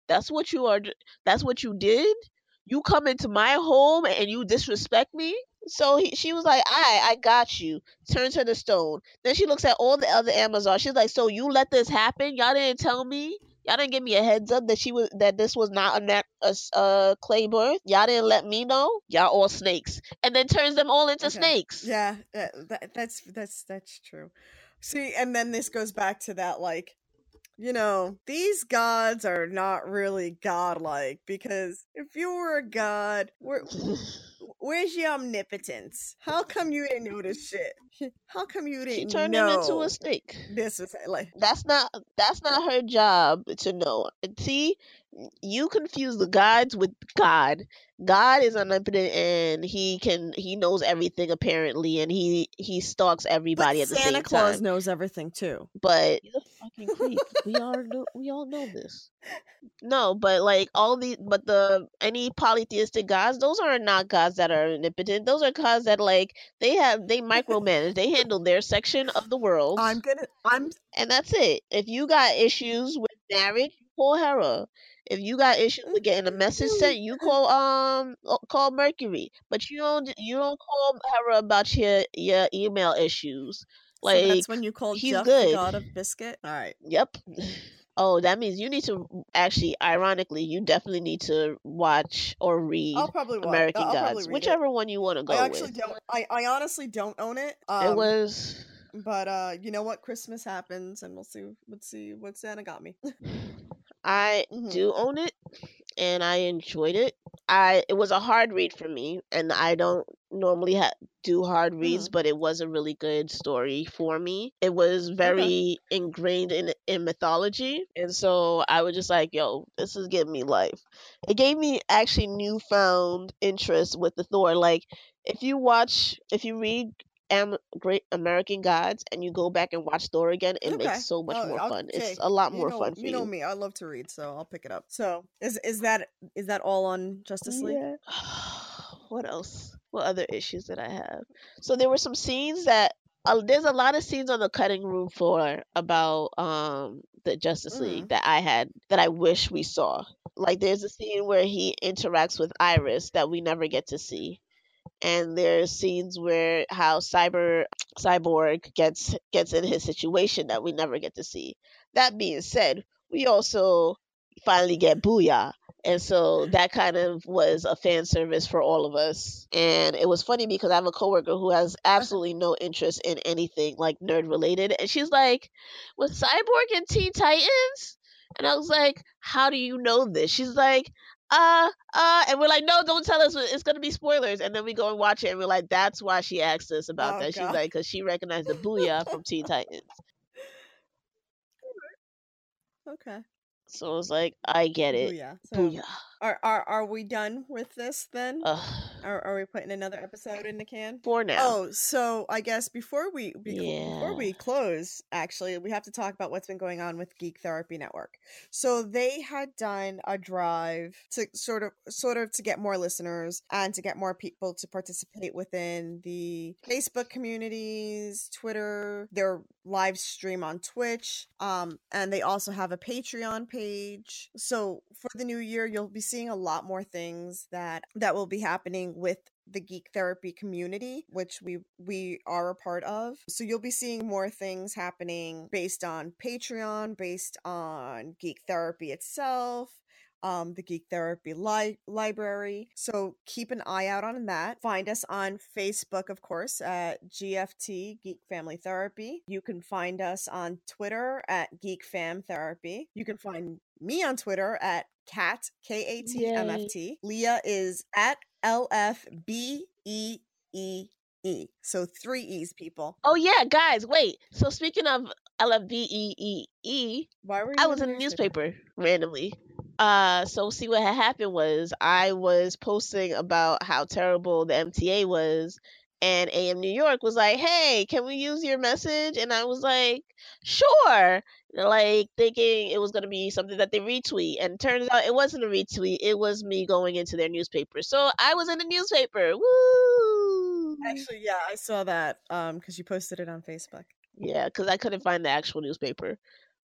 Speaker 1: That's what you are. That's what you did. You come into my home and you disrespect me. So he, she was like, "I, I got you." Turns her to stone. Then she looks at all the other Amazons. She's like, "So you let this happen? Y'all didn't tell me. Y'all didn't give me a heads up that she was that this was not a nat a, a clay birth. Y'all didn't let me know. Y'all all snakes." And then turns them all into
Speaker 2: Okay.
Speaker 1: snakes.
Speaker 2: Yeah, that, that's that's that's true. See, and then this goes back to that like you know, these gods are not really godlike because if you were a god, where, where's your omnipotence? How come you didn't know this shit? How come you didn't
Speaker 1: she turned him into a snake.
Speaker 2: this was like
Speaker 1: That's not that's not her job to know. See, you confuse the gods with God. God is omnipotent and he can he knows everything apparently, and he he stalks everybody
Speaker 2: but
Speaker 1: at the
Speaker 2: Santa
Speaker 1: same
Speaker 2: Claus
Speaker 1: time.
Speaker 2: Santa Claus knows everything too.
Speaker 1: But he's a fucking creep. we all know we all know this. No, but like all the but the any polytheistic gods, those are not gods that are omnipotent. Those are gods that like they have they micromanage. they handle their section of the world
Speaker 2: I'm gonna I'm
Speaker 1: and that's it. If you got issues with marriage, you call Hera. If you got issues with getting a message sent, you call um call Mercury, but you don't you don't call her about your your email issues. Like
Speaker 2: so that's when you call
Speaker 1: he's
Speaker 2: Jeff
Speaker 1: good.
Speaker 2: the god of biscuit. All right.
Speaker 1: Yep. Oh, that means you need to actually, ironically, you definitely need to watch or read
Speaker 2: I'll probably watch.
Speaker 1: American
Speaker 2: I'll probably
Speaker 1: Gods,
Speaker 2: read
Speaker 1: whichever one you want to go
Speaker 2: I actually
Speaker 1: with.
Speaker 2: don't. I, I honestly don't own it. Um,
Speaker 1: it was
Speaker 2: But uh, you know what? Christmas happens, and we'll see. Let's see what Santa got me.
Speaker 1: I
Speaker 2: Mhm.
Speaker 1: do own it and I enjoyed it. I it was a hard read for me and I don't normally ha- do hard reads,
Speaker 2: Mhm.
Speaker 1: but it was a really good story for me. It was very ingrained in in mythology and so I was just like, yo, this is giving me life. It gave me actually newfound interest with the Thor like if you watch if you read Am- Great American Gods and you go back and watch Thor again, it
Speaker 2: Okay.
Speaker 1: makes so much
Speaker 2: I'll-
Speaker 1: more
Speaker 2: I'll-
Speaker 1: fun.
Speaker 2: okay,
Speaker 1: It's a lot more
Speaker 2: know,
Speaker 1: fun for
Speaker 2: you
Speaker 1: you.
Speaker 2: know me. I love to read, so I'll pick it up. So is is that is that all on Justice League?
Speaker 1: Yeah. what else? What other issues did I have? So there were some scenes that uh, there's a lot of scenes on the cutting room floor about um the Justice
Speaker 2: Mm.
Speaker 1: League that I had that I wish we saw. Like there's a scene where he interacts with Iris that we never get to see. And there's scenes where how Cyber Cyborg gets gets in his situation that we never get to see. That being said, we also finally get Booyah. And so that kind of was a fan service for all of us. And it was funny because I have a coworker who has absolutely no interest in anything like nerd related. And she's like, with Cyborg and Teen Titans? And I was like, how do you know this? She's like, uh, uh, and we're like, no, don't tell us. It's going to be spoilers. And then we go and watch it and we're like, that's why she asked us about
Speaker 2: Oh,
Speaker 1: that. She's like, because she recognized the Booyah from Teen Titans.
Speaker 2: Okay.
Speaker 1: So I was like, I get it.
Speaker 2: Booyah. So
Speaker 1: Booyah.
Speaker 2: Are are are we done with this then?
Speaker 1: Ugh.
Speaker 2: Are are we putting another episode in the can?
Speaker 1: For now.
Speaker 2: Oh, so I guess before we be, before we close, actually, we have to talk about what's been going on with Geek Therapy Network. So they had done a drive to sort of sort of to get more listeners and to get more people to participate within the Facebook communities, Twitter, their live stream on Twitch, um, and they also have a Patreon page. So for the new year, you'll be seeing a lot more things that that will be happening with the geek therapy community which we we are a part of so you'll be seeing more things happening based on patreon based on geek therapy itself um, the Geek Therapy li- Library. So keep an eye out on that. Find us on Facebook, of course, at GFT Geek Family Therapy. You can find us on Twitter at Geek Fam Therapy. You can find me on Twitter at Kat K A T M F T. Lea is at L F B E E E. So three E's, people.
Speaker 1: Oh yeah, guys, wait. So speaking of LFBEEE,
Speaker 2: Why were
Speaker 1: I was in the newspaper randomly. Uh, so see what had happened was I was posting about how terrible the MTA was, and AM New York was like, "Hey, can we use your message?" And I was like, "Sure." Like thinking it was gonna be something that they retweet, and turns out it wasn't a retweet. It was me going into their newspaper. So I was in the newspaper. Woo!
Speaker 2: Actually, yeah, I saw that um because you posted it on Facebook.
Speaker 1: Yeah, because I couldn't find the actual newspaper,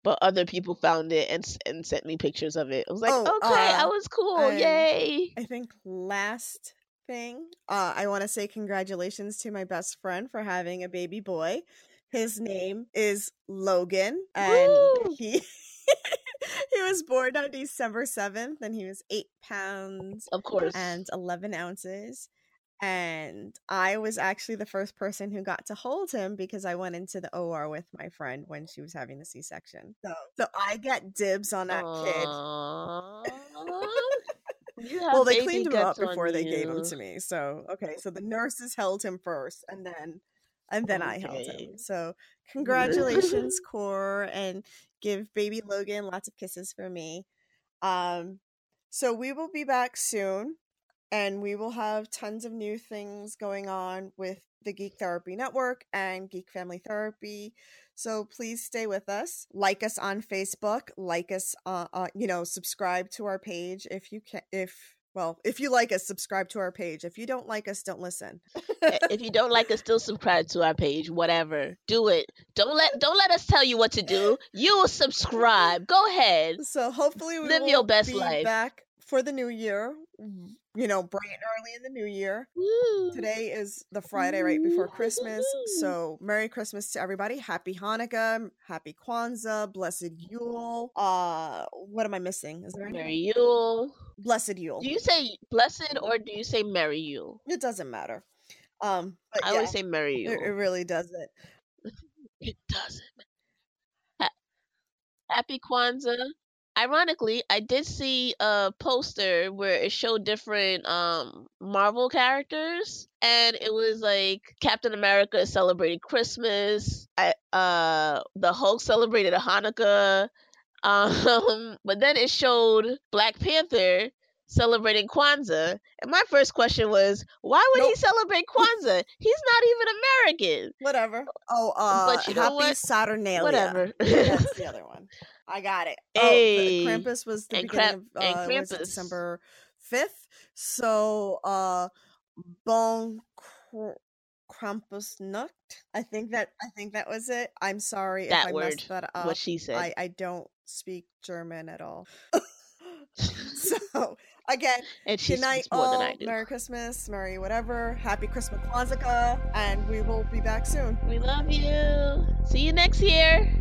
Speaker 1: but other people found it and and sent me pictures of it. I was like,
Speaker 2: Oh,
Speaker 1: okay, I
Speaker 2: uh,
Speaker 1: was cool, yay!
Speaker 2: I think last thing, uh, I want to say congratulations to my best friend for having a baby boy. His name is Logan, and
Speaker 1: Woo!
Speaker 2: he he was born on December seventh, and he was eight pounds
Speaker 1: Of course.
Speaker 2: and eleven ounces. And I was actually the first person who got to hold him because I went into the OR with my friend when she was having the C section. So, so I get dibs on that kid.
Speaker 1: Aww. Have
Speaker 2: well they cleaned him up before they gave him to me so okay so the nurses held him first and then and then i held him so congratulations core and give baby logan lots of kisses for me. Um so we will be back soon and we will have tons of new things going on with the geek therapy network and geek family therapy so please stay with us like us on facebook like us uh, uh you know subscribe to our page if you can if Well, if you like us, subscribe to our page. If you don't like us, don't listen.
Speaker 1: if you don't like us, still subscribe to our page. Whatever, do it. Don't let don't let us tell you what to do. You will subscribe. Go ahead.
Speaker 2: So hopefully we
Speaker 1: Live
Speaker 2: will
Speaker 1: your best
Speaker 2: be
Speaker 1: life.
Speaker 2: back for the new year. You know, bright and early in the new year.
Speaker 1: Woo.
Speaker 2: Today is the Friday right before Christmas. So Merry Christmas to everybody. Happy Hanukkah, Happy Kwanzaa, Blessed Yule. Uh what am I missing? Is there any
Speaker 1: Merry Yule.
Speaker 2: Blessed Yule?
Speaker 1: Do you say blessed or do you say Merry Yule?
Speaker 2: It doesn't matter. Um but
Speaker 1: I
Speaker 2: yeah,
Speaker 1: always say Merry
Speaker 2: it, it really doesn't.
Speaker 1: It doesn't. Ha- Happy Kwanzaa. Ironically, I did see a poster where it showed different um Marvel characters and it was like Captain America is celebrating Christmas. I, uh the Hulk celebrated a Hanukkah. Um but then it showed Black Panther celebrating Kwanzaa. And my first question was, why would he celebrate Kwanzaa? He's not even American.
Speaker 2: Whatever. Oh, uh
Speaker 1: But you know
Speaker 2: Happy
Speaker 1: what?
Speaker 2: Saturnalia.
Speaker 1: Whatever.
Speaker 2: That's the other one. I got it.
Speaker 1: Hey.
Speaker 2: Oh, the Krampus was the
Speaker 1: And
Speaker 2: beginning of uh, what is
Speaker 1: Krampus.
Speaker 2: December fifth. So uh Bon Kr- Krampus Nut. I think that I think that was it. I'm sorry
Speaker 1: That
Speaker 2: if I
Speaker 1: word,
Speaker 2: messed that up.
Speaker 1: what she said.
Speaker 2: I, I don't speak German at all. so again,
Speaker 1: and she
Speaker 2: good night
Speaker 1: more
Speaker 2: all.
Speaker 1: than I do.
Speaker 2: Merry Christmas, Merry whatever. Happy Christmas Kwanzaa, and we will be back soon.
Speaker 1: We love you. See you next year.